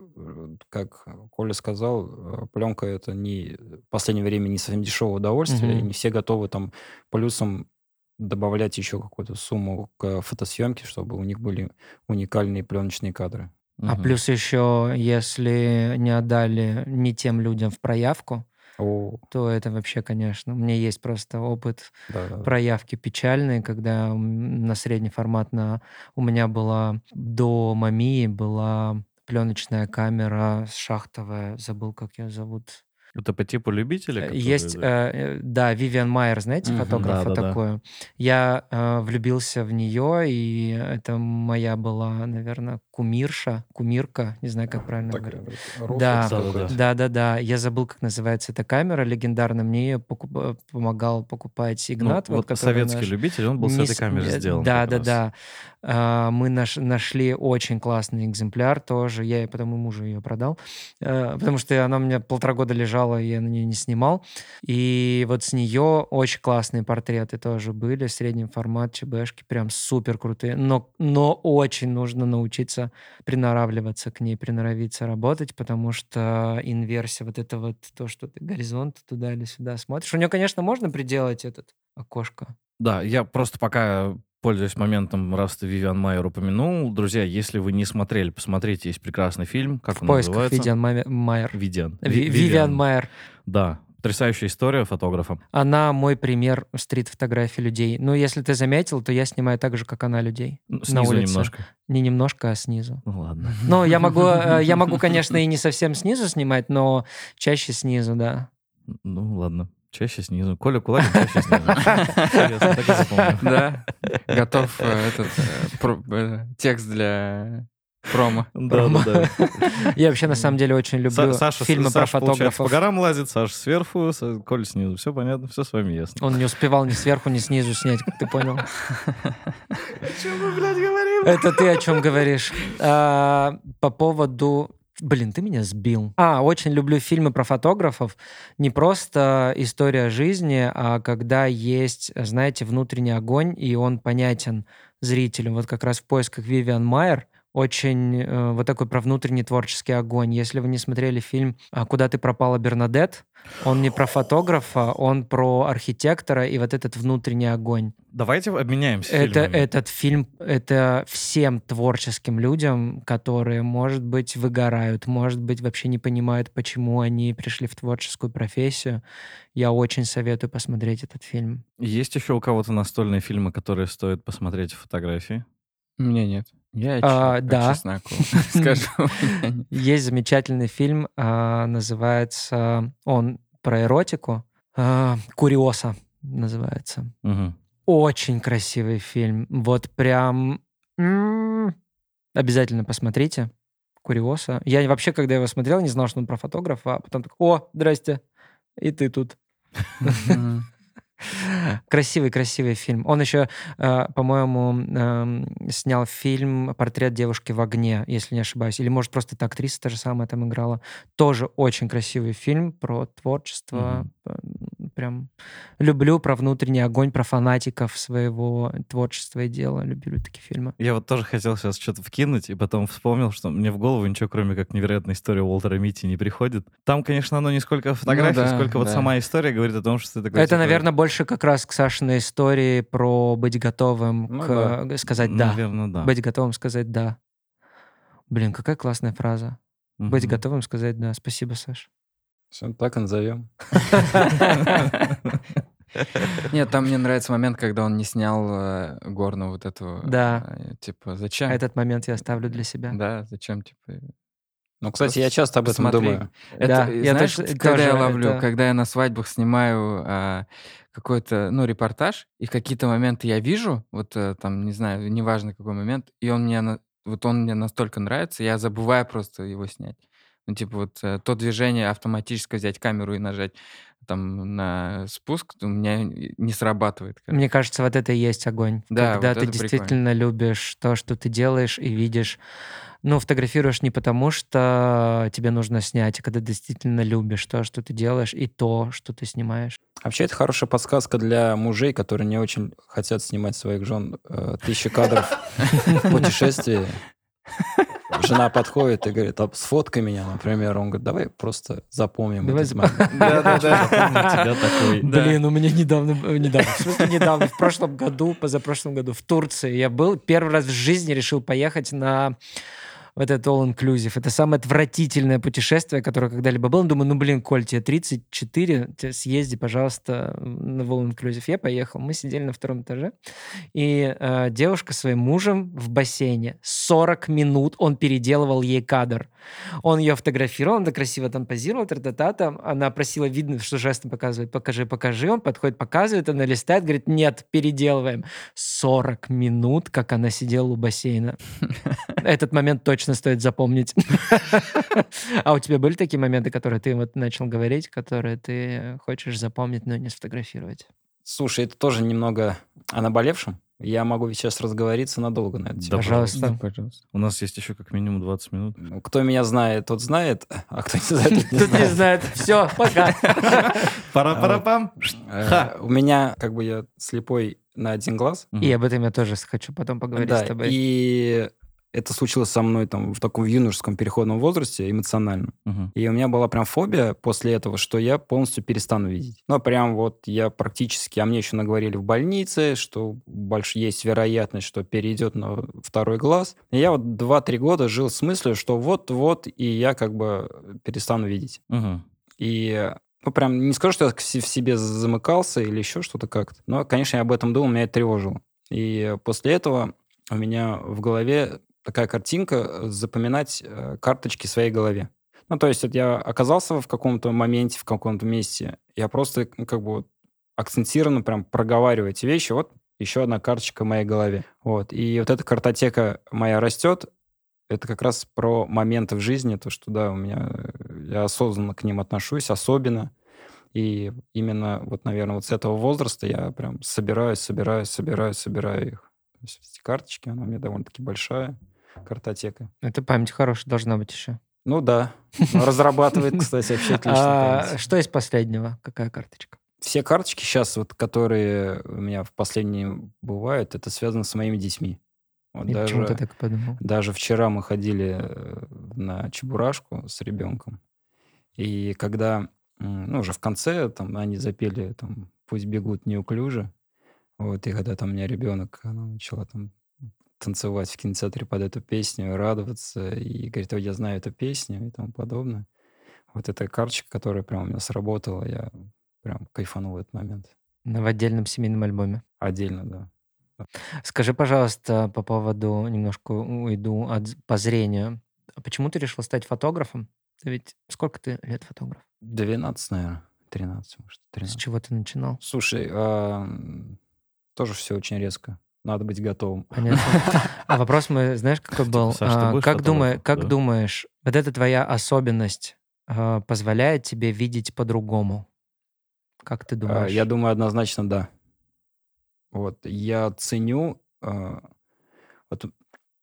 как Коля сказал, пленка это не в последнее время не совсем дешевое удовольствие, Мгм. и не все готовы там плюсом добавлять еще какую-то сумму к фотосъемке, чтобы у них были уникальные пленочные кадры. А плюс еще, если не отдали не тем людям в проявку, О, то это вообще, конечно, у меня есть просто опыт да, да. проявки печальные, когда на средний формат на... у меня была до Мамии была пленочная камера шахтовая, забыл, как ее зовут. Это по типу любителя? Э, которые, Есть, да? э, э, да, Вивиан Майер, знаете, Мгм. фотографа Да-да-да. такую. Я э, влюбился в нее, и это моя была, наверное, кумирша, кумирка, не знаю, как правильно Так, говорить. э, рофл Да. такой. Да-да-да. Да-да-да, я забыл, как называется эта камера легендарная. Мне ее покуп- помогал покупать Ну, Игнат. вот который советский наш- любитель, он был с не этой с- камерой э, сделан. Да, да, раз. да. А, Мы наш- нашли очень классный экземпляр тоже. Я и потом и мужу ее продал, э, потому что она у меня полтора года лежала, и я на нее не снимал. И вот с нее очень классные портреты тоже были, средний формат, ЧБшки, прям супер крутые. Но, но очень нужно научиться надо приноравливаться к ней, приноровиться работать, потому что инверсия, вот это вот то, что ты горизонт туда или сюда смотришь. У нее, конечно, можно приделать этот окошко. Да, я просто пока пользуясь моментом, раз ты Вивиан Майер упомянул, друзья, если вы не смотрели, посмотрите, есть прекрасный фильм, как В он поисках называется? Вивиан Ма- Майер. Видиан. Ви- Вивиан Майер. Да, потрясающая история фотографа. Она мой пример стрит-фотографии людей. Ну, если ты заметил, то я снимаю так же, как она людей. Ну, На Снизу улице. немножко. Не немножко, а снизу. Ну ладно. Ну, я могу, э, я могу, конечно, и не совсем снизу снимать, но чаще снизу, да. Ну ладно. Чаще снизу. Коля Кулагин чаще снизу. Да, готов э, этот э, текст для промо. Да, да, да. Я вообще, на самом деле, очень люблю Са- Саша, фильмы Саша, про получается, по фотографов. горам лазит, Саша сверху, Коля снизу. Все понятно, все с вами ясно. Он не успевал ни сверху, ни снизу снять, как ты понял. Это ты о чем говоришь? А, По поводу... Блин, ты меня сбил. А, очень люблю фильмы про фотографов. Не просто история жизни, а когда есть, знаете, внутренний огонь, и он понятен зрителю. Вот как раз в поисках Вивиан Майер очень э, вот такой про внутренний творческий огонь. Если вы не смотрели фильм «А «Куда ты пропала, Бернадет», он не про фотографа, он про архитектора и вот этот внутренний огонь. Давайте обменяемся Это, фильмами. этот фильм, это всем творческим людям, которые, может быть, выгорают, может быть, вообще не понимают, почему они пришли в творческую профессию. Я очень советую посмотреть этот фильм. Есть еще у кого-то настольные фильмы, которые стоит посмотреть в фотографии? У меня нет. Я А, да. чесноку скажу. Есть замечательный фильм, а, называется он про эротику. а, Куриоса называется. Очень красивый фильм. Вот прям... Обязательно посмотрите. Куриоса. Я вообще, когда его смотрел, не знал, что он про фотографа, а потом так, о, здрасте, и ты тут. Мгм. Красивый, красивый фильм. Он еще, э, по-моему, эм, снял фильм «Портрет девушки в огне», если не ошибаюсь. Или, может, просто эта актриса та же самая там играла. Тоже очень красивый фильм про творчество. Прям люблю про внутренний огонь, про фанатиков своего творчества и дела. Люблю такие фильмы. Я вот тоже хотел сейчас что-то вкинуть, и потом вспомнил, что мне в голову ничего, кроме как невероятная история Уолтера Митти, не приходит. Там, конечно, оно не сколько фотографий, да, сколько вот да. сама история говорит о том, что ты такой... Это, типа, наверное, больше как раз к Сашиной истории про быть готовым Ну к э, сказать «да». Наверное, да. Быть готовым сказать «да». Блин, какая классная фраза. Быть Мгм. готовым сказать «да». Спасибо, Саш. Всё, так и назовем. Нет, там мне нравится момент, когда он не снял э, горного вот этого. Да. э, Типа, зачем? Этот момент я оставлю для себя. Да, зачем, типа... Ну, кстати, я часто об этом Посмотри. думаю. Это, Да, э, я знаешь, тоже- когда я тоже ловлю, это- когда я на свадьбах снимаю а, какой-то, ну, репортаж, и какие-то моменты я вижу, вот э, там, не знаю, неважно какой момент, и он мне, вот он мне настолько нравится, я забываю просто его снять. Ну, типа вот э, то движение автоматически взять камеру и нажать там на спуск, у меня не срабатывает. короче. Мне кажется, вот это и есть огонь. Да, когда вот ты это прикольно. действительно любишь то, что ты делаешь, и видишь. Ну, фотографируешь не потому, что тебе нужно снять, а когда действительно любишь то, что ты делаешь, и то, что ты снимаешь. Вообще, это хорошая подсказка для мужей, которые не очень хотят снимать своих жен э, тысячи кадров в путешествии. Жена подходит и говорит, а сфоткай меня, например. Он говорит, давай просто запомним Давай этот момент. Да-да-да. Блин, у меня недавно, э, недавно, в смысле недавно, в прошлом году, позапрошлом году в Турции я был, первый раз в жизни решил поехать на вот этот all-inclusive. Это самое отвратительное путешествие, которое когда-либо было. Думаю, ну, блин, Коль, тебе 34, тебе съезди, пожалуйста, на all-inclusive. Я поехал. Мы сидели на втором этаже, и э, девушка своим мужем в бассейне. 40 минут он переделывал ей кадр. Он ее фотографировал, она красиво там позировала, тра-та-та, там. Она просила, видно, что жестом показывает, покажи, покажи. Он подходит, показывает, она листает, говорит, нет, переделываем. 40 минут, как она сидела у бассейна. Этот момент точно стоит запомнить. А у тебя были такие моменты, которые ты вот начал говорить, которые ты хочешь запомнить, но не сфотографировать? Слушай, это тоже немного о наболевшем. Я могу сейчас разговориться надолго на это. Да, Пожалуйста. Да, пожалуйста. У нас есть еще как минимум 20 минут. Ну, Кто меня знает, тот знает, а кто не знает, тот не Тут не знает. знает. Все, пока. Пара-пара-пам. Э. У меня, как бы я слепой на один глаз. И об этом я тоже хочу потом поговорить с тобой. и это случилось со мной там в таком юношеском переходном возрасте эмоциональном. Мгм. И у меня была прям фобия после этого, что я полностью перестану видеть. Ну, прям вот я практически... А мне еще наговорили в больнице, что больше есть вероятность, что перейдет на второй глаз. И я вот 2-3 года жил с мыслью, что вот-вот, и я как бы перестану видеть. Мгм. И, ну, прям не скажу, что я в себе замыкался или еще что-то как-то. Но, конечно, я об этом думал, меня это тревожило. И после этого у меня в голове такая картинка э, запоминать э, карточки в своей голове. Ну, то есть вот я оказался в каком-то моменте, в каком-то месте, я просто как бы акцентированно прям проговариваю эти вещи. Вот еще одна карточка в моей голове. Вот. И вот эта картотека моя растет, это как раз про моменты в жизни, то, что, да, у меня, э, я осознанно к ним отношусь, особенно. И именно вот, наверное, вот с этого возраста я прям собираю, собираю, собираю, собираю их. Эти карточки, она у меня довольно-таки большая картотека. Это память хорошая должна быть еще. Ну да, разрабатывает, кстати, вообще отлично. А, память. что из последнего? Какая карточка? Все карточки сейчас, вот, которые у меня в последние бывают, это связано с моими детьми. Вот И почему ты даже, так подумал? даже вчера мы ходили э, на Чебурашку с ребенком, и когда, ну, уже в конце, там, они запели, там, «Пусть бегут неуклюже», вот, и когда там у меня ребенок, она начала там танцевать в кинотеатре под эту песню, радоваться, и говорит, «Ой, я знаю эту песню и тому подобное. Вот эта карточка, которая прям у меня сработала, я прям кайфанул в этот момент. В отдельном семейном альбоме. Отдельно, да. Скажи, пожалуйста, по поводу, немножко уйду от, по зрению. А Почему ты решил стать фотографом? Ты ведь сколько ты лет фотограф? 12, наверное, 13, может, С 13. чего ты начинал? Слушай, м, тоже все очень резко. Надо быть готовым. Понятно. А вопрос мой, знаешь, какой был? Саш, ты А, Как, фотографом, как да? думаешь, вот эта твоя особенность а, позволяет тебе видеть по-другому? Как ты А, думаешь? Я думаю, однозначно да. Вот, я ценю... а, Вот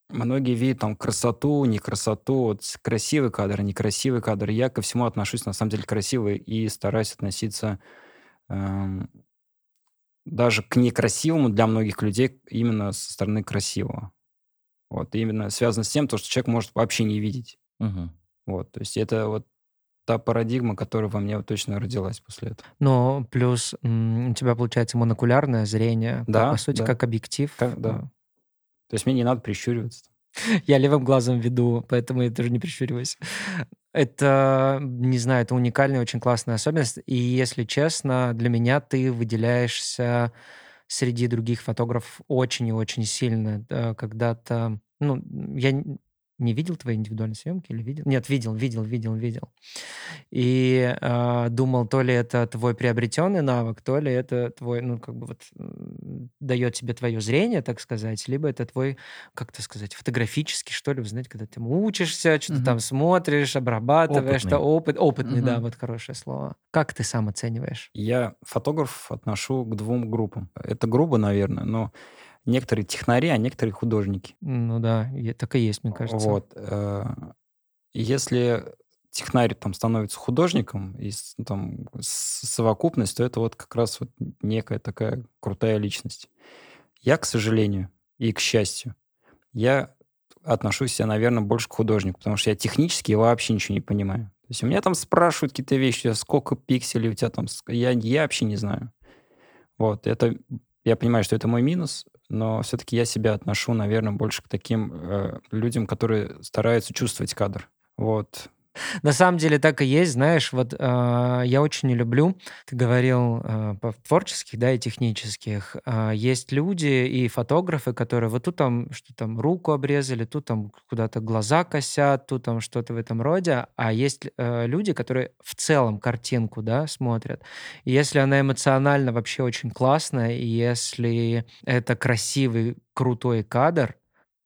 многие видят там красоту, не красоту, вот красивый кадр, некрасивый кадр. Я ко всему отношусь, на самом деле, красивый и стараюсь относиться эм, даже к некрасивому для многих людей именно со стороны красивого. Вот, и именно связано с тем, то, что человек может вообще не видеть. Мгм. Вот, то есть это вот та парадигма, которая во мне вот точно родилась после этого. Но плюс у тебя получается монокулярное зрение, Да, по сути, да. как объектив. Как- да. А, То есть мне не надо прищуриваться. Я левым глазом веду, поэтому я тоже не прищуриваюсь. Это, не знаю, это уникальная, очень классная особенность. И, если честно, для меня ты выделяешься среди других фотографов очень и очень сильно. Да, Когда-то, ну, я не видел твои индивидуальные съемки или видел? Нет, видел, видел, видел, видел. И а, думал, то ли это твой приобретенный навык, то ли это твой, ну, как бы вот дает тебе твое зрение, так сказать, либо это твой как это сказать, фотографический, что ли, вы знаете, когда ты учишься, что-то Мгм. там смотришь, обрабатываешь, что Опытный. опыт, опытный, да, Мгм. вот хорошее слово. Как ты сам оцениваешь? Я фотограф отношу к двум группам. Это грубо, наверное, но некоторые технари, а некоторые художники. Ну да, так и есть, мне кажется. Вот. э, Если технарь там становится художником, и там совокупность, то это вот как раз вот некая такая крутая личность. Я, к сожалению, и к счастью, я отношусь, я, наверное, больше к художнику, потому что я технически вообще ничего не понимаю. То есть у меня там спрашивают какие-то вещи, сколько пикселей у тебя там, я, я вообще не знаю. Вот, это, я понимаю, что это мой минус, но все-таки я себя отношу, наверное, больше к таким э, людям, которые стараются чувствовать кадр. Вот. На самом деле так и есть, знаешь, вот э, я очень не люблю, ты говорил э, творческих, да, и технических, э, есть люди и фотографы, которые вот тут там, что там, руку обрезали, тут там куда-то глаза косят, тут там что-то в этом роде, а есть э, люди, которые в целом картинку, да, смотрят. И если она эмоционально вообще очень классная, и если это красивый, крутой кадр,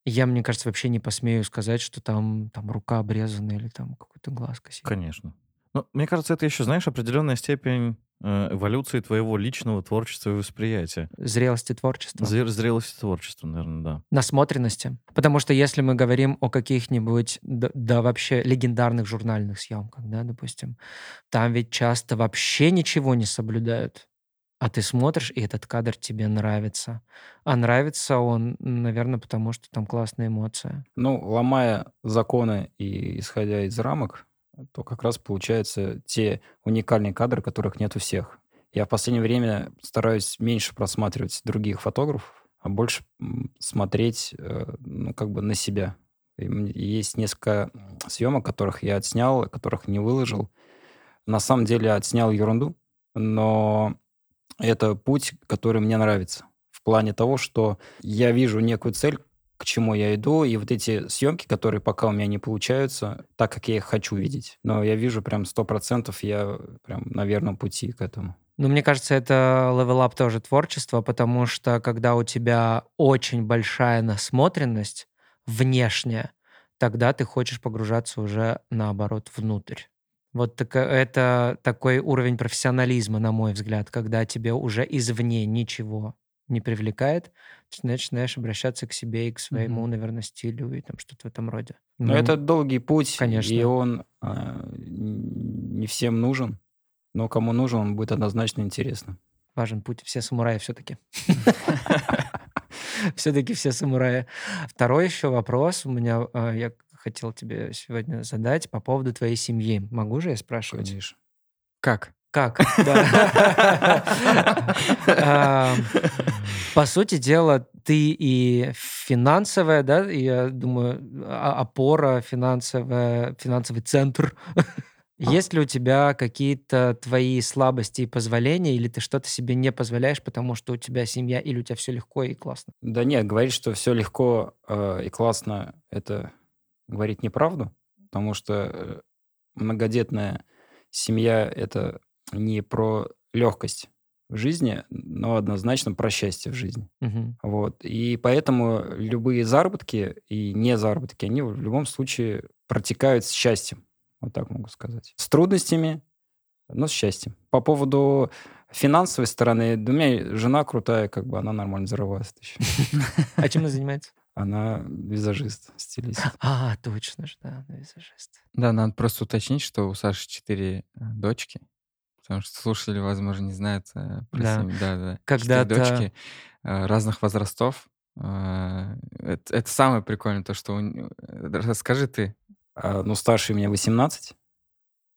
я, мне кажется, вообще не посмею сказать, что там, там рука обрезана или там какой-то глаз косит. Конечно. Ну, мне кажется, это еще, знаешь, определенная степень э, эволюции твоего личного творчества и восприятия. Зрелости творчества. Зре- Зрелости творчества, наверное, да. Насмотренности. Потому что если мы говорим о каких-нибудь, да, да вообще легендарных журнальных съемках, да, допустим, там ведь часто вообще ничего не соблюдают. А ты смотришь, и этот кадр тебе нравится. А нравится он, наверное, потому что там классная эмоция. Ну, ломая законы и исходя из рамок, то как раз получаются те уникальные кадры, которых нет у всех. Я в последнее время стараюсь меньше просматривать других фотографов, а больше смотреть, э, ну, как бы на себя. И Есть несколько съемок, которых я отснял, которых не выложил. На самом деле отснял ерунду, но это путь, который мне нравится. В плане того, что я вижу некую цель, к чему я иду, и вот эти съемки, которые пока у меня не получаются, так, как я их хочу видеть. Но я вижу прям сто процентов, я прям на верном пути к этому. Ну, мне кажется, это level up тоже творчество, потому что когда у тебя очень большая насмотренность внешняя, тогда ты хочешь погружаться уже наоборот внутрь. Вот так- это такой уровень профессионализма, на мой взгляд, когда тебе уже извне ничего не привлекает, ты начинаешь обращаться к себе и к своему, Мгм. наверное, стилю и там что-то в этом роде. Но Ну, это долгий путь, и конечно. он а, н- не всем нужен, но кому нужен, он будет однозначно интересным. важен путь. Все самураи все-таки. Все-таки все самураи. Второй еще вопрос у меня, а, я хотел тебе сегодня задать по поводу твоей семьи. Могу же я спрашивать? Конечно. Как? Как? А, По сути дела, ты и финансовая, да, я думаю, а- опора финансовая, финансовый центр. Есть ли у тебя какие-то твои слабости и позволения, или ты что-то себе не позволяешь, потому что у тебя семья, или у тебя все легко и классно? Да нет, говорить, что все легко э, и классно, это говорить неправду, потому что э, многодетная семья это не про легкость в жизни, но однозначно про счастье в жизни. Мгм. Вот. И поэтому любые заработки и не заработки, они в любом случае протекают с счастьем. Вот так могу сказать. С трудностями, но с счастьем. По поводу финансовой стороны, да у меня жена крутая, как бы она нормально зарабатывает еще. А чем она занимается? Она визажист, стилист. А, точно же, да, она визажист. Да, надо просто уточнить, что у Саши четыре э, дочки. Потому что слушатели, возможно, не знают э, про Да. семью. Да, да. Четыре Когда-то- дочки э, разных возрастов. Это, это самое прикольное, то, что... у Расскажи ты. А, Ну, старший у меня 18,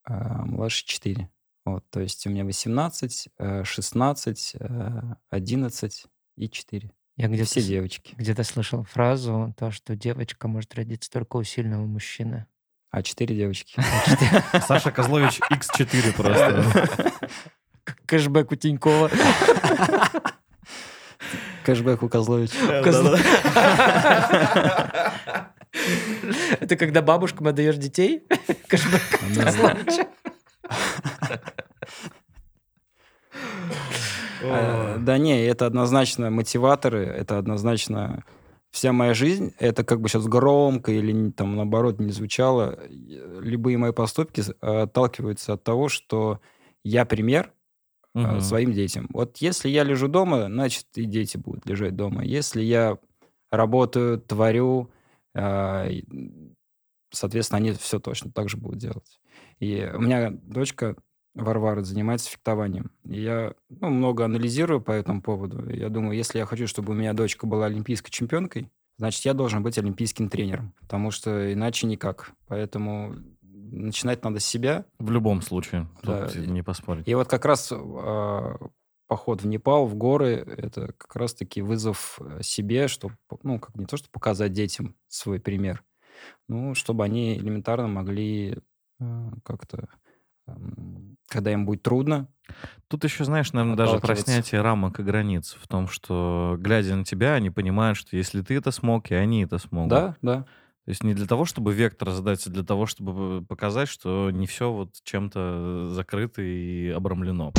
а младший 4. Вот, то есть у меня 18, э, 16, э, 11 и 4. Я И где-то все девочки. где-то слышал фразу, то, что девочка может родиться только у сильного мужчины. А 4 девочки. Саша Козлович X4 просто. Кэшбэк у Тинькова. Кэшбэк у Козловича. Это когда бабушкам отдаешь детей? Кэшбэк Да. Козловича. Э, Да не, это однозначно мотиваторы, это однозначно вся моя жизнь. Это как бы сейчас громко или там наоборот не звучало. Любые мои поступки отталкиваются от того, что я пример э, своим детям. Вот если я лежу дома, значит и дети будут лежать дома. Если я работаю, творю, э, соответственно, они все точно так же будут делать. И у меня дочка Варвара занимается фехтованием. И я ну, много анализирую по этому поводу. Я думаю, если я хочу, чтобы у меня дочка была олимпийской чемпионкой, значит, я должен быть олимпийским тренером, потому что иначе никак. Поэтому начинать надо с себя. В любом случае. Да. Тут не поспорить. И вот как раз а, поход в Непал, в горы, это как раз-таки вызов э, себе, чтобы, ну, как не то, чтобы показать детям свой пример, ну, чтобы они элементарно могли э, как-то, эм, когда им будет трудно, Тут еще, знаешь, наверное, даже про снятие рамок и границ. В том, что, глядя на тебя, они понимают, что если ты это смог, и они это смогут. да, да, То есть не для того, чтобы вектор задать, а для того, чтобы показать, что не все вот чем-то закрыто и обрамлено.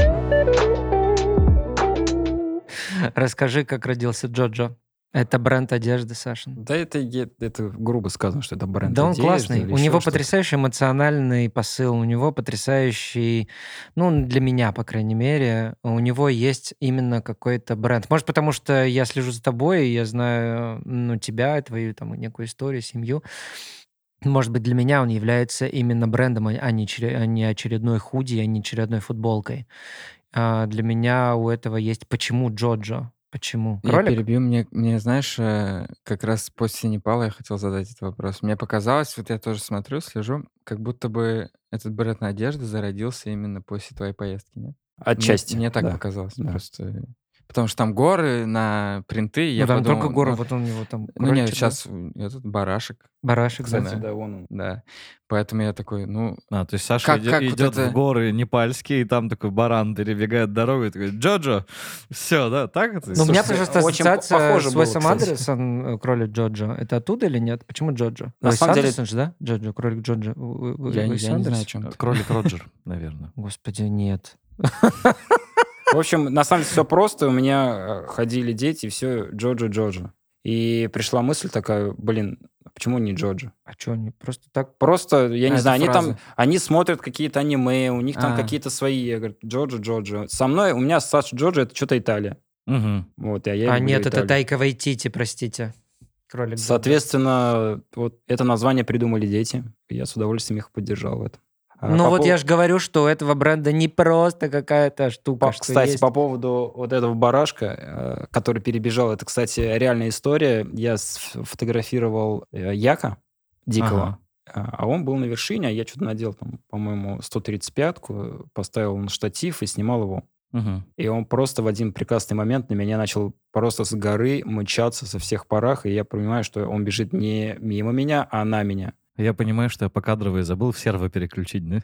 Расскажи, как родился Джоджо. Это бренд одежды, Сашин. да, это, это грубо сказано, что это бренд Да он одежды классный. У него потрясающий эмоциональный посыл, у него потрясающий, ну, для меня, по крайней мере, у него есть именно какой-то бренд. Может, потому что я слежу за тобой, и я знаю, ну, тебя, твою там некую историю, семью. Может быть, для меня он является именно брендом, а не, а не очередной худи, а не очередной футболкой. а, для меня у этого есть почему Джоджо? Почему? Я Кролик? перебью. Мне, мне, знаешь, э, как раз после Непала я хотел задать этот вопрос. Мне показалось, вот я тоже смотрю, слежу, как будто бы этот бренд надежды зародился именно после твоей поездки, нет? Мне, Отчасти, мне так да. показалось да. просто. Потому что там горы на принты, Ну я там подумал, только горы, ну, вот он у него там ну не, крольчик, да? сейчас этот барашек, Барашек, да. Кстати, да, да, вон он. да. Поэтому я такой, ну, А, то есть Саша как, иде- как вот идет в это... горы непальские, и там такой баран перебегает дорогу и такой, Джоджо, все, да, так это? Ну, у меня просто ассоциация похоже с Уэсом кстати. Андерсон, э, кролик Джоджо. Это оттуда или нет? Почему Джоджо? На Уэс самом деле- Андерсон же, да? Джоджо, кролик Джоджо. Я, я не знаю, о чем. Кролик Роджер, наверное. Господи, нет. В общем, на самом деле все просто. У меня э, ходили дети, все Джоджо Джоджо. И пришла мысль такая, блин, почему не Джоджо? А что, они просто так... Просто, я А, не это знаю, они там, фраза. они смотрят какие-то аниме, у них там А. какие-то свои, я говорю, Джоджо Джоджо. Со мной, у меня Саша Джоджо, это что-то Италия. Мгм. Вот, а я а нет, это Италию. Тайка Вайтити, простите. Кролик. Соответственно, вот это название придумали дети. Я с удовольствием их поддержал в этом. А Ну по вот пов- я же говорю, что у этого бренда не просто какая-то штука, По- кстати, есть. по поводу вот этого барашка, э, который перебежал, это, кстати, реальная история. Я сфотографировал э, Яка Дикого, а а он был на вершине, а я что-то надел, там, по-моему, 135-ку, поставил на штатив и снимал его. Мгм. И он просто в один прекрасный момент на меня начал просто с горы мчаться со всех парах, и я понимаю, что он бежит не мимо меня, а на меня. Я понимаю, что я покадровый забыл в серво переключить, да?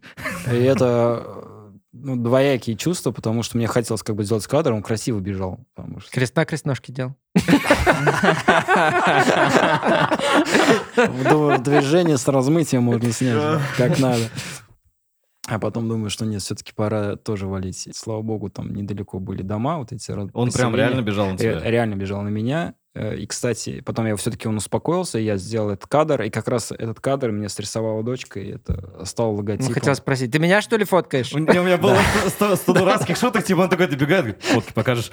И это э, ну, двоякие чувства, потому что мне хотелось как бы сделать кадр, он красиво бежал. потому что- Крест на крест ножки делал. В движении с размытием можно снять, как надо. А потом думаю, что нет, все-таки пора тоже валить. Слава богу, там недалеко были дома, вот эти Он прям реально бежал на тебя. Реально бежал на меня. Э, И, кстати, потом я все-таки он успокоился, я сделал этот кадр, и как раз этот кадр мне срисовала дочка, и это стал Ну, логотипом. хотел спросить, ты меня что ли фоткаешь? У меня у меня было сто сто дурацких шуток, типа он такой добегает, говорит, фотки покажешь.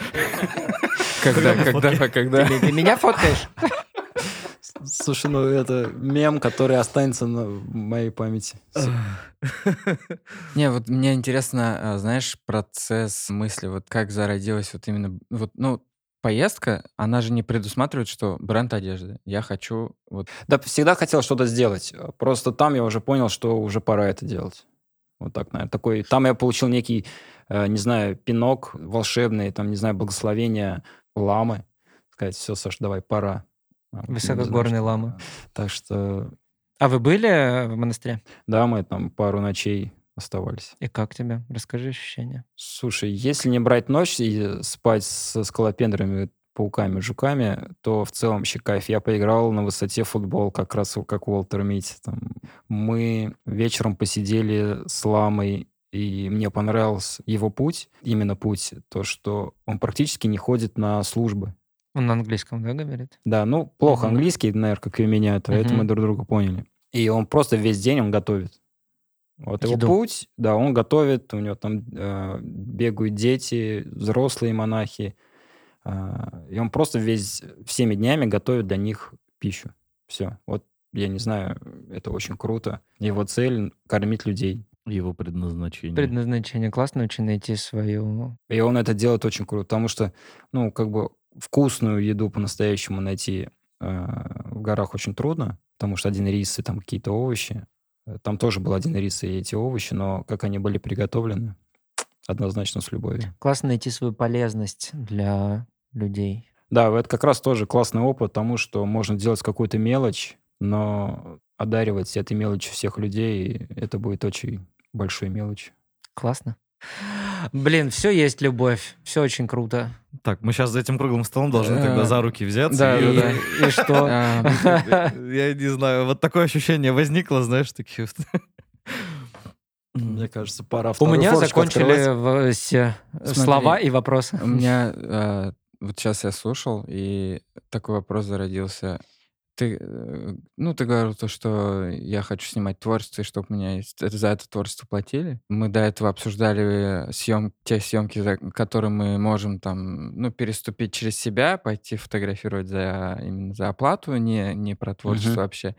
Когда, когда, когда? Ты меня фоткаешь? Слушай, ну это мем, который останется на моей памяти. Не, вот мне интересно, а, знаешь, процесс мысли, вот как зародилась вот именно, вот, ну, поездка, она же не предусматривает, что бренд одежды. Я хочу вот... Да, всегда хотел что-то сделать. Просто там я уже понял, что уже пора это делать. Вот так, наверное. Такой, там я получил некий, э, не знаю, пинок волшебный, там, не знаю, благословение ламы. Сказать, все, Саш, давай, пора. А, Высокогорные ламы. Так что, А вы были э, в монастыре? да, мы там пару ночей оставались. И как тебе? Расскажи ощущения. Слушай, если не брать ночь и спать со скалопендрами, пауками, жуками, то в целом вообще кайф. Я поиграл на высоте футбол, как раз как Уолтер Митти. Там. Мы вечером посидели с ламой, и мне понравился его путь, именно путь, то, что он практически не ходит на службы. Он на английском, да, говорит? Да, ну, плохо английский, наверное, как и у меня, то это Мгм. мы друг друга поняли. И он просто весь день он готовит. Вот его Еду. путь, да, он готовит, у него там э, бегают дети, взрослые монахи, а, и он просто весь всеми днями готовит для них пищу. Все. Вот я не знаю, это очень круто. Его цель кормить людей. Его предназначение. Предназначение. Классно очень найти свою... И он это делает очень круто, потому что, ну, как бы вкусную еду по-настоящему найти э, в горах очень трудно, потому что один рис и там какие-то овощи. Э, Там тоже был один рис и эти овощи, но как они были приготовлены, однозначно с любовью. Классно найти свою полезность для людей. Да, это как раз тоже классный опыт, потому что можно делать какую-то мелочь, но одаривать этой мелочью всех людей, это будет очень большой мелочь. Классно. Блин, все есть любовь. Все очень круто. Так, мы сейчас за этим круглым столом должны тогда Э, за руки взяться. да, и- да, И что? Я не знаю, вот такое ощущение возникло, знаешь, такие вот. Мне кажется, пора У меня закончили все Смотри. слова и вопросы. У меня э, вот сейчас я слушал, и такой вопрос зародился. Ты, э, ну, ты говорил то, что я хочу снимать творчество, и чтобы меня есть- это- за это творчество платили. Мы до этого обсуждали съем, те съемки, за которые мы можем там, ну, переступить через себя, пойти фотографировать за именно за оплату, не, не про творчество Мгм. вообще.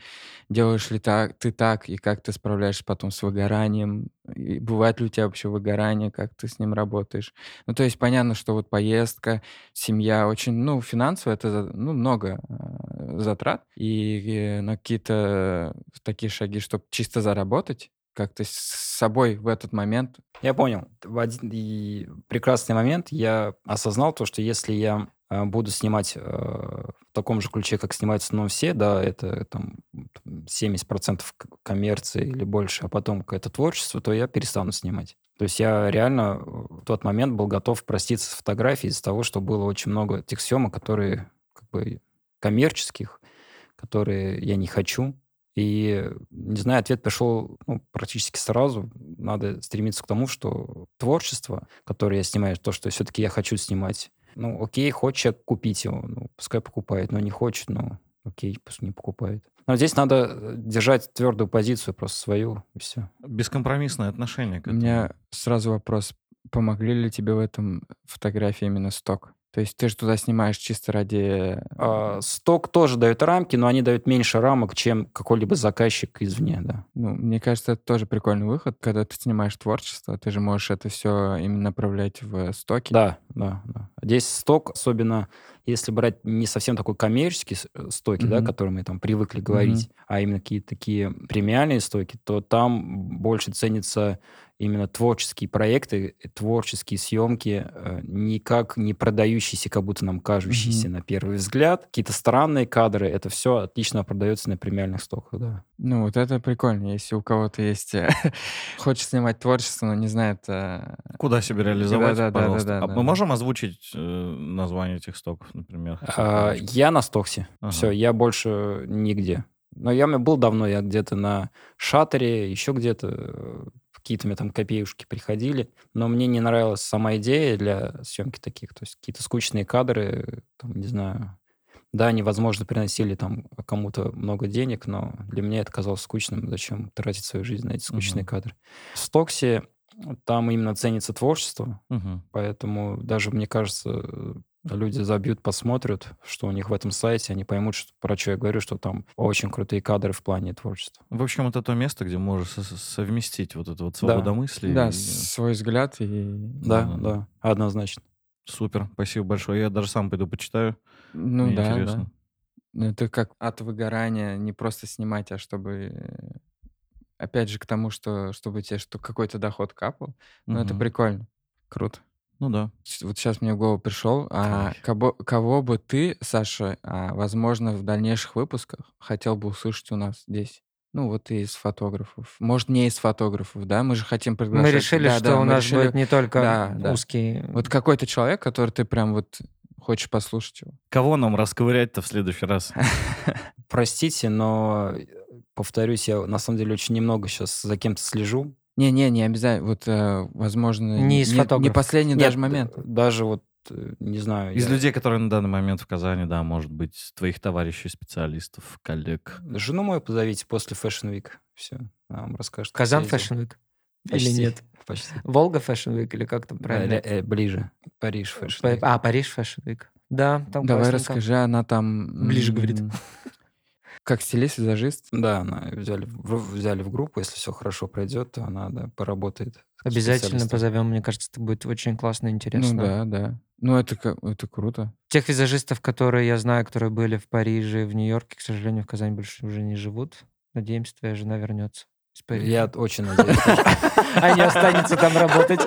Делаешь ли так, ты так, и как ты справляешься потом с выгоранием, И бывает ли у тебя вообще выгорание, как ты с ним работаешь? Ну, то есть понятно, что вот поездка, семья очень, ну, финансово это, ну, много э, затрат, и на какие-то такие шаги, чтобы чисто заработать, как ты с собой в этот момент Я понял. В один прекрасный момент я осознал то, что если я буду снимать э, в таком же ключе, как снимают в основном все, да, это там м, 70% к- коммерции или больше, а потом какое-то творчество, то я перестану снимать. То есть я реально э, в тот момент был готов проститься с фотографией из-за того, что было очень много тех съемок, которые как бы коммерческих, которые я не хочу. И, не знаю, ответ пришел ну, практически сразу. Надо стремиться к тому, что творчество, которое я снимаю, то, что все-таки я хочу снимать, ну, окей, хочет купить его, ну, пускай покупает, но не хочет, ну, окей, пусть не покупает. Но здесь надо э, держать твердую позицию, просто свою, и все. Бескомпромиссное отношение к У этому. меня сразу вопрос. Помогли ли тебе в этом фотографии именно сток? То есть ты же туда снимаешь чисто ради... А, сток тоже дает рамки, но они дают меньше рамок, чем какой-либо заказчик извне, да. Ну, мне кажется, это тоже прикольный выход. Когда ты снимаешь творчество, ты же можешь это все именно направлять в стоки. Да, да, да. Здесь сток, особенно если брать не совсем такой коммерческий э, стоки, да, Мгм. которые мы там привыкли говорить, а именно какие-то такие премиальные стоки, то там больше ценятся именно творческие проекты, э, творческие съемки, э, никак не продающиеся, как будто нам кажущиеся на первый взгляд. Какие-то странные кадры, это все отлично продается на премиальных стоках, да. Ну, вот это прикольно. Если у кого-то есть... э, Хочет снимать творчество, но не знает... Куда себя реализовать, Да-да-да-да-да, пожалуйста. А да. мы можем озвучить э, название этих стоков, например? А, я на Стоксе. Ага. Все, я больше нигде. Но я был давно, я где-то на Шатере, еще где-то какие-то мне там копеюшки приходили, но мне не нравилась сама идея для съемки таких, то есть какие-то скучные кадры, там, не знаю, да, они, возможно, приносили там кому-то много денег, но для меня это казалось скучным. Зачем тратить свою жизнь на эти скучные Мгм. кадры? В Стоксе там именно ценится творчество, Мгм. Поэтому даже, мне кажется, э, люди забьют, посмотрят, что у них в этом сайте, они поймут, что, про что я говорю, что там очень крутые кадры в плане творчества. В общем, это то место, где со- совместить вот эту вот свободу мысли. Да, и- свой взгляд и... Да, Да, да, да. однозначно. Супер, спасибо большое. Я даже сам пойду почитаю. Ну Мне да, интересно. да. Ну, Это как от выгорания не просто снимать, а чтобы... э, Опять же, к тому, что чтобы тебе что какой-то доход капал. Ну, это Мгм. прикольно. Круто. Ну да. Вот сейчас мне в голову пришел, а кого, кого бы ты, Саша, а, возможно, в дальнейших выпусках хотел бы услышать у нас здесь? Ну, вот из фотографов. Может, не из фотографов, да? Мы же хотим приглашать... Мы решили, Да, что да, у нас решили- будет не только Да, да. узкий... Вот какой-то человек, который ты прям вот хочешь послушать его. Кого нам расковырять-то в следующий раз? Простите, но, э, повторюсь, я на самом деле очень немного сейчас за кем-то слежу. Не-не, не обязательно. Вот, э, возможно, Не из не фотографов. последний Нет, даже момент. э, Даже вот, э, не знаю... Из я- людей, которые на данный момент в Казани, да, может быть, твоих товарищей, специалистов, коллег. Жену мою позовите после Fashion Week. Все, она вам расскажет. как Казан я ездил. Fashion Week? Или Почти, нет? Почти. Волга Fashion Week или как там правильно? ля- э, ближе. Париж Fashion Week. А, Париж Fashion Week. Да, там Давай классненько. расскажи, она там... Ближе говорит. Как стилист, визажист. Да, она взяли, в- взяли в группу, если все хорошо пройдет, то она да, поработает. Обязательно позовем, мне кажется, это будет очень классно и интересно. Ну да, да. Ну это, это круто. Тех визажистов, которые я знаю, которые были в Париже в Нью-Йорке, к сожалению, в Казани больше уже не живут. Надеемся, твоя жена вернется из Парижа. Я очень надеюсь. А не останется там работать.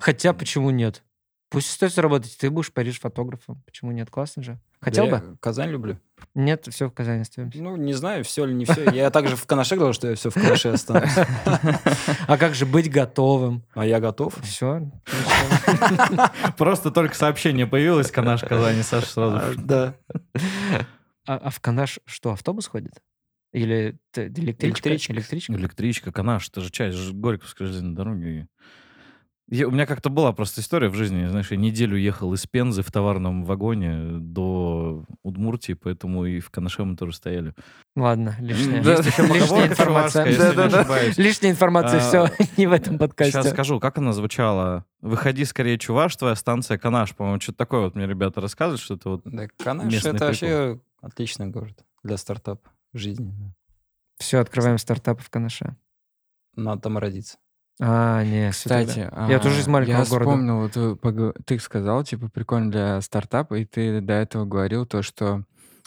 Хотя, почему нет? Пусть остается работать, ты будешь Париж фотографом. Почему нет? Классно же. Хотел Да бы? я Казань люблю. Нет, все в Казани остаемся. Ну, не знаю, все или не все. Я также в Канаше говорил, что я все в Канаше останусь. А как же быть готовым? А я готов. Все. Просто только сообщение появилось, Канаш Казани, Саша сразу. Да. А, а в Канаш что, автобус ходит? Или электричка? Электричка. Электричка? Канаш, это же часть Горьковской железной дороги. Я- у меня как-то была просто история в жизни, знаешь, я неделю ехал из Пензы в товарном вагоне до Удмуртии, поэтому и в Канаше мы тоже стояли. Ладно, лишняя, Да. Есть еще лишняя информация. Лишняя информация, А, все, не в этом подкасте. Сейчас скажу, как она звучала. «Выходи скорее, чуваш, твоя станция Канаш». По-моему, что-то такое вот мне ребята рассказывают, что это вот... Да, Канаш это вообще отличный город для стартапа жизни. Все, открываем стартапы в Канаше. надо там родиться. А, не, всё тогда. Кстати, Я тоже из а, маленького я города. вспомнил, вот пого- ты сказал, типа, прикольно для стартапа, и ты до этого говорил то, что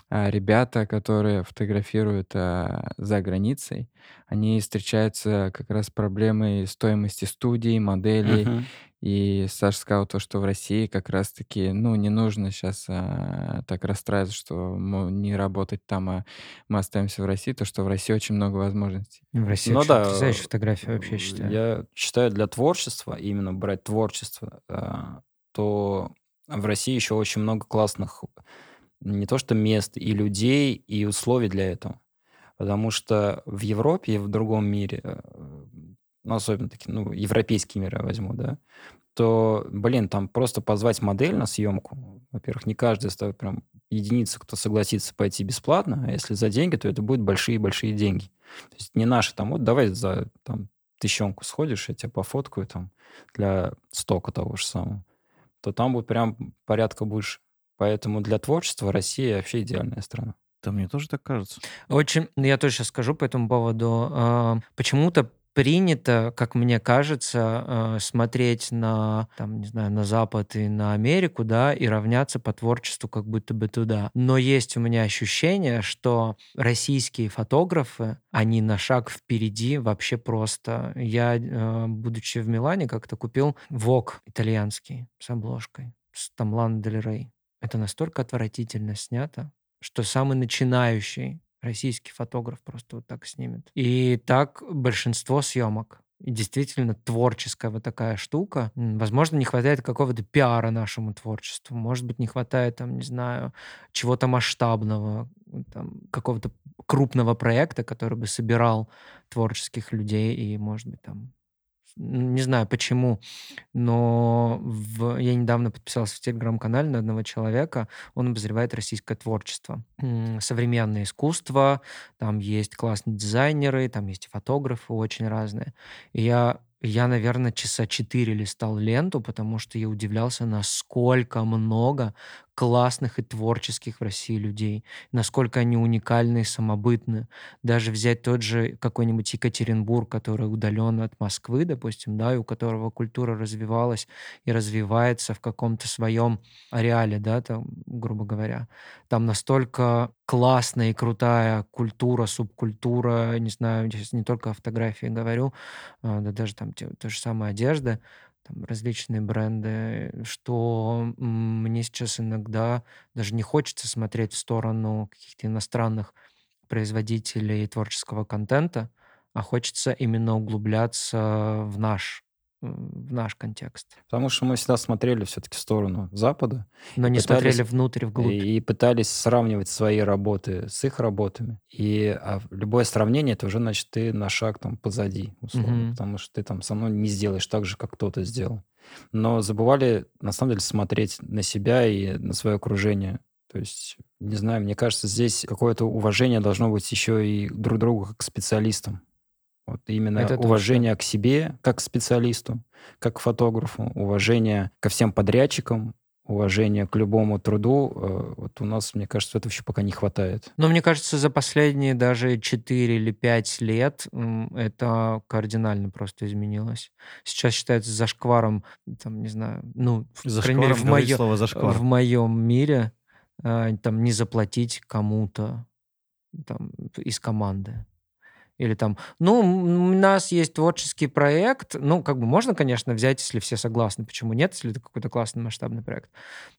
а, ребята, которые фотографируют а, за границей, они встречаются как раз с проблемой стоимости студий, моделей. Мгм. И Саша сказал то, что в России как раз-таки, ну, не нужно сейчас так расстраиваться, что мол, не работать там, а мы остаемся в России, то, что в России очень много возможностей. В России Ну вообще да, потрясающая фотография, вообще, я считаю. Я считаю, для творчества, именно брать творчество, а, то в России еще очень много классных не то что мест, и людей, и условий для этого. Потому что в Европе и в другом мире, э, ну, особенно такие, ну, европейский мир я возьму, да, то, блин, там просто позвать модель на съемку, во-первых, не каждый стоит прям единица, кто согласится пойти бесплатно, а если за деньги, то это будут большие-большие деньги. То есть не наши там, вот давай за там, тысячонку сходишь, я тебя пофоткаю там для стока того же самого, то там будет прям порядка выше. Поэтому для творчества Россия вообще идеальная страна. Да мне тоже так кажется. Очень, ну, я тоже сейчас скажу по этому поводу. А, Почему-то принято, как мне кажется, э, смотреть на, там, не знаю, на Запад и на Америку, да, и равняться по творчеству как будто бы туда. Но есть у меня ощущение, что российские фотографы, они на шаг впереди вообще просто. Я, э, будучи в Милане, как-то купил вок итальянский с обложкой, с там Лана Дель Рей. Это настолько отвратительно снято, что самый начинающий российский фотограф просто вот так снимет. И так большинство съемок. И действительно творческая вот такая штука. Возможно, не хватает какого-то пиара нашему творчеству. Может быть, не хватает, там, не знаю, чего-то масштабного, там, какого-то крупного проекта, который бы собирал творческих людей и, может быть, там, не знаю почему, но в- я недавно подписался в телеграм-канале на одного человека, он обозревает российское творчество. Современное искусство, там есть классные дизайнеры, там есть фотографы очень разные. И я, я, наверное, часа четыре листал ленту, потому что я удивлялся, насколько много классных и творческих в России людей, насколько они уникальны и самобытны. Даже взять тот же какой-нибудь Екатеринбург, который удален от Москвы, допустим, да, и у которого культура развивалась и развивается в каком-то своем ареале, да, там, грубо говоря. Там настолько классная и крутая культура, субкультура, не знаю, сейчас не только о фотографии говорю, а, да даже там те, та же самая одежда, там различные бренды, что мне сейчас иногда даже не хочется смотреть в сторону каких-то иностранных производителей творческого контента, а хочется именно углубляться в наш, в наш контекст. Потому что мы всегда смотрели все-таки в сторону Запада Но И не пытались- смотрели внутрь, вглубь. и пытались сравнивать свои работы с их работами. И а любое сравнение, это уже, значит, ты на шаг там позади, условно. Мгм. Потому что ты там со мной не сделаешь так же, как кто-то сделал. Но забывали, на самом деле, смотреть на себя и на свое окружение. То есть, не знаю, мне кажется, здесь какое-то уважение должно быть еще и друг другу как к специалистам. Вот именно Это уважение к себе как к специалисту, как к фотографу, уважение ко всем подрядчикам, уважение к любому труду. Э, Вот у нас, мне кажется, этого еще пока не хватает. Но мне кажется, за последние даже 4 или 5 лет это кардинально просто изменилось. Сейчас считается зашкваром, там, не знаю, ну, в За крайней мере, в, моё- слово зашквар. в моем мире э, там не заплатить кому-то там, из команды. Или там, ну, у нас есть творческий проект, ну, как бы можно, конечно, взять, если все согласны, почему нет, если это какой-то классный масштабный проект.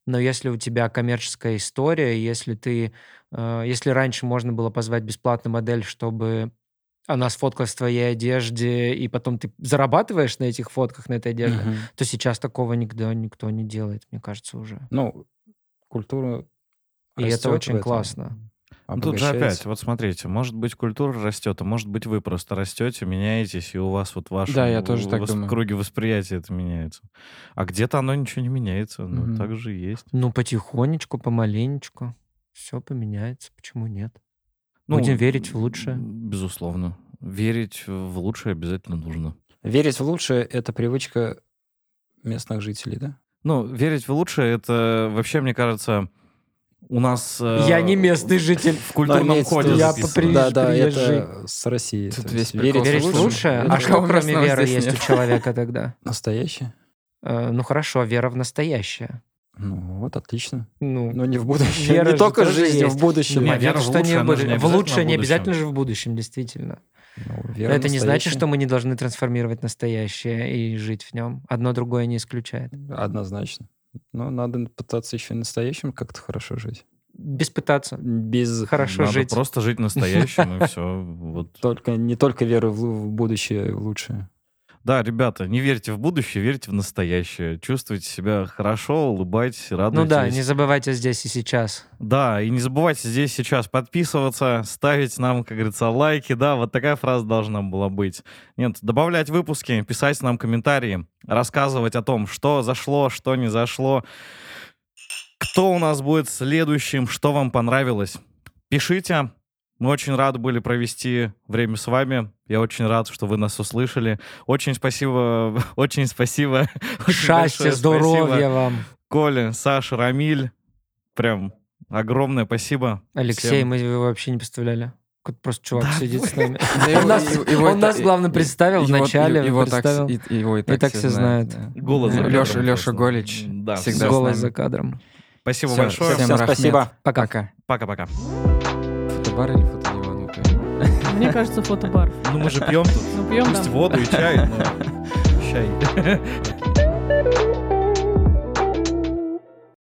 Но если у тебя коммерческая история, если ты, э, если раньше можно было позвать бесплатную модель, чтобы она сфоткалась в твоей одежде, и потом ты зарабатываешь на этих фотках, на этой одежде, Мгм. то сейчас такого никогда никто не делает, мне кажется, уже. Ну, культура И это очень классно. Ну, тут же опять, вот смотрите, может быть, культура растет, а может быть, вы просто растете, меняетесь, и у вас вот ваш Да, я тоже так думаю. круги восприятия это меняется. А где-то оно ничего не меняется, ну, Мгм. так же и есть. Ну, потихонечку, помаленечку все поменяется, почему нет? Ну, Будем верить в лучшее. Безусловно. Верить в лучшее обязательно нужно. Верить в лучшее — это привычка местных жителей, да? Ну, верить в лучшее, это вообще, мне кажется, У нас... э, Я не местный житель. В культурном коде Я попри- Да, да, это с России. Тут весь прикол Веришь лучше? А что кроме веры есть нет? у человека тогда? Настоящее? Э, Ну хорошо, вера в настоящее. Ну вот, отлично. Ну, Но не в будущем. Вера не только жизнь, есть. в будущем. Не, понятно, вера в что лучшее, не не в лучшее не обязательно же в будущем, действительно. Ну, вера Это не значит, что мы не должны трансформировать настоящее и жить в нем. Одно другое не исключает. Однозначно. Но надо пытаться еще и настоящим как-то хорошо жить. Без пытаться. Без Хорошо Надо жить. просто жить настоящим, и все. Вот. только не только веры в, в будущее в лучшее. Да, ребята, не верьте в будущее, верьте в настоящее. Чувствуйте себя хорошо, улыбайтесь, Ну радуйтесь. да, не забывайте здесь и сейчас. Да, и не забывайте здесь сейчас подписываться, ставить нам, как говорится, лайки, да, вот такая фраза должна была быть. Нет, добавлять выпуски, писать нам комментарии, рассказывать о том, что зашло, что не зашло, кто у нас будет следующим, что вам понравилось. Пишите, мы очень рады были провести время с вами. Я очень рад, что вы нас услышали. Очень спасибо, очень спасибо. Счастья, здоровья спасибо. вам. Коля, Саша, Рамиль. Прям огромное спасибо. Алексей, Всем. мы его вообще не представляли. Какой-то просто чувак Да, сидит вы- с нами. Он нас- главное, представил вначале, Его так все знают. Леша. Голич Да, всегда Голос за кадром. Спасибо большое. всем спасибо. Пока. Пока-пока. Фотобар или фотодиван? Мне кажется, фотобар. Ну мы же пьем тут. Ну, пьем, Пусть да. воду и чай, но чай.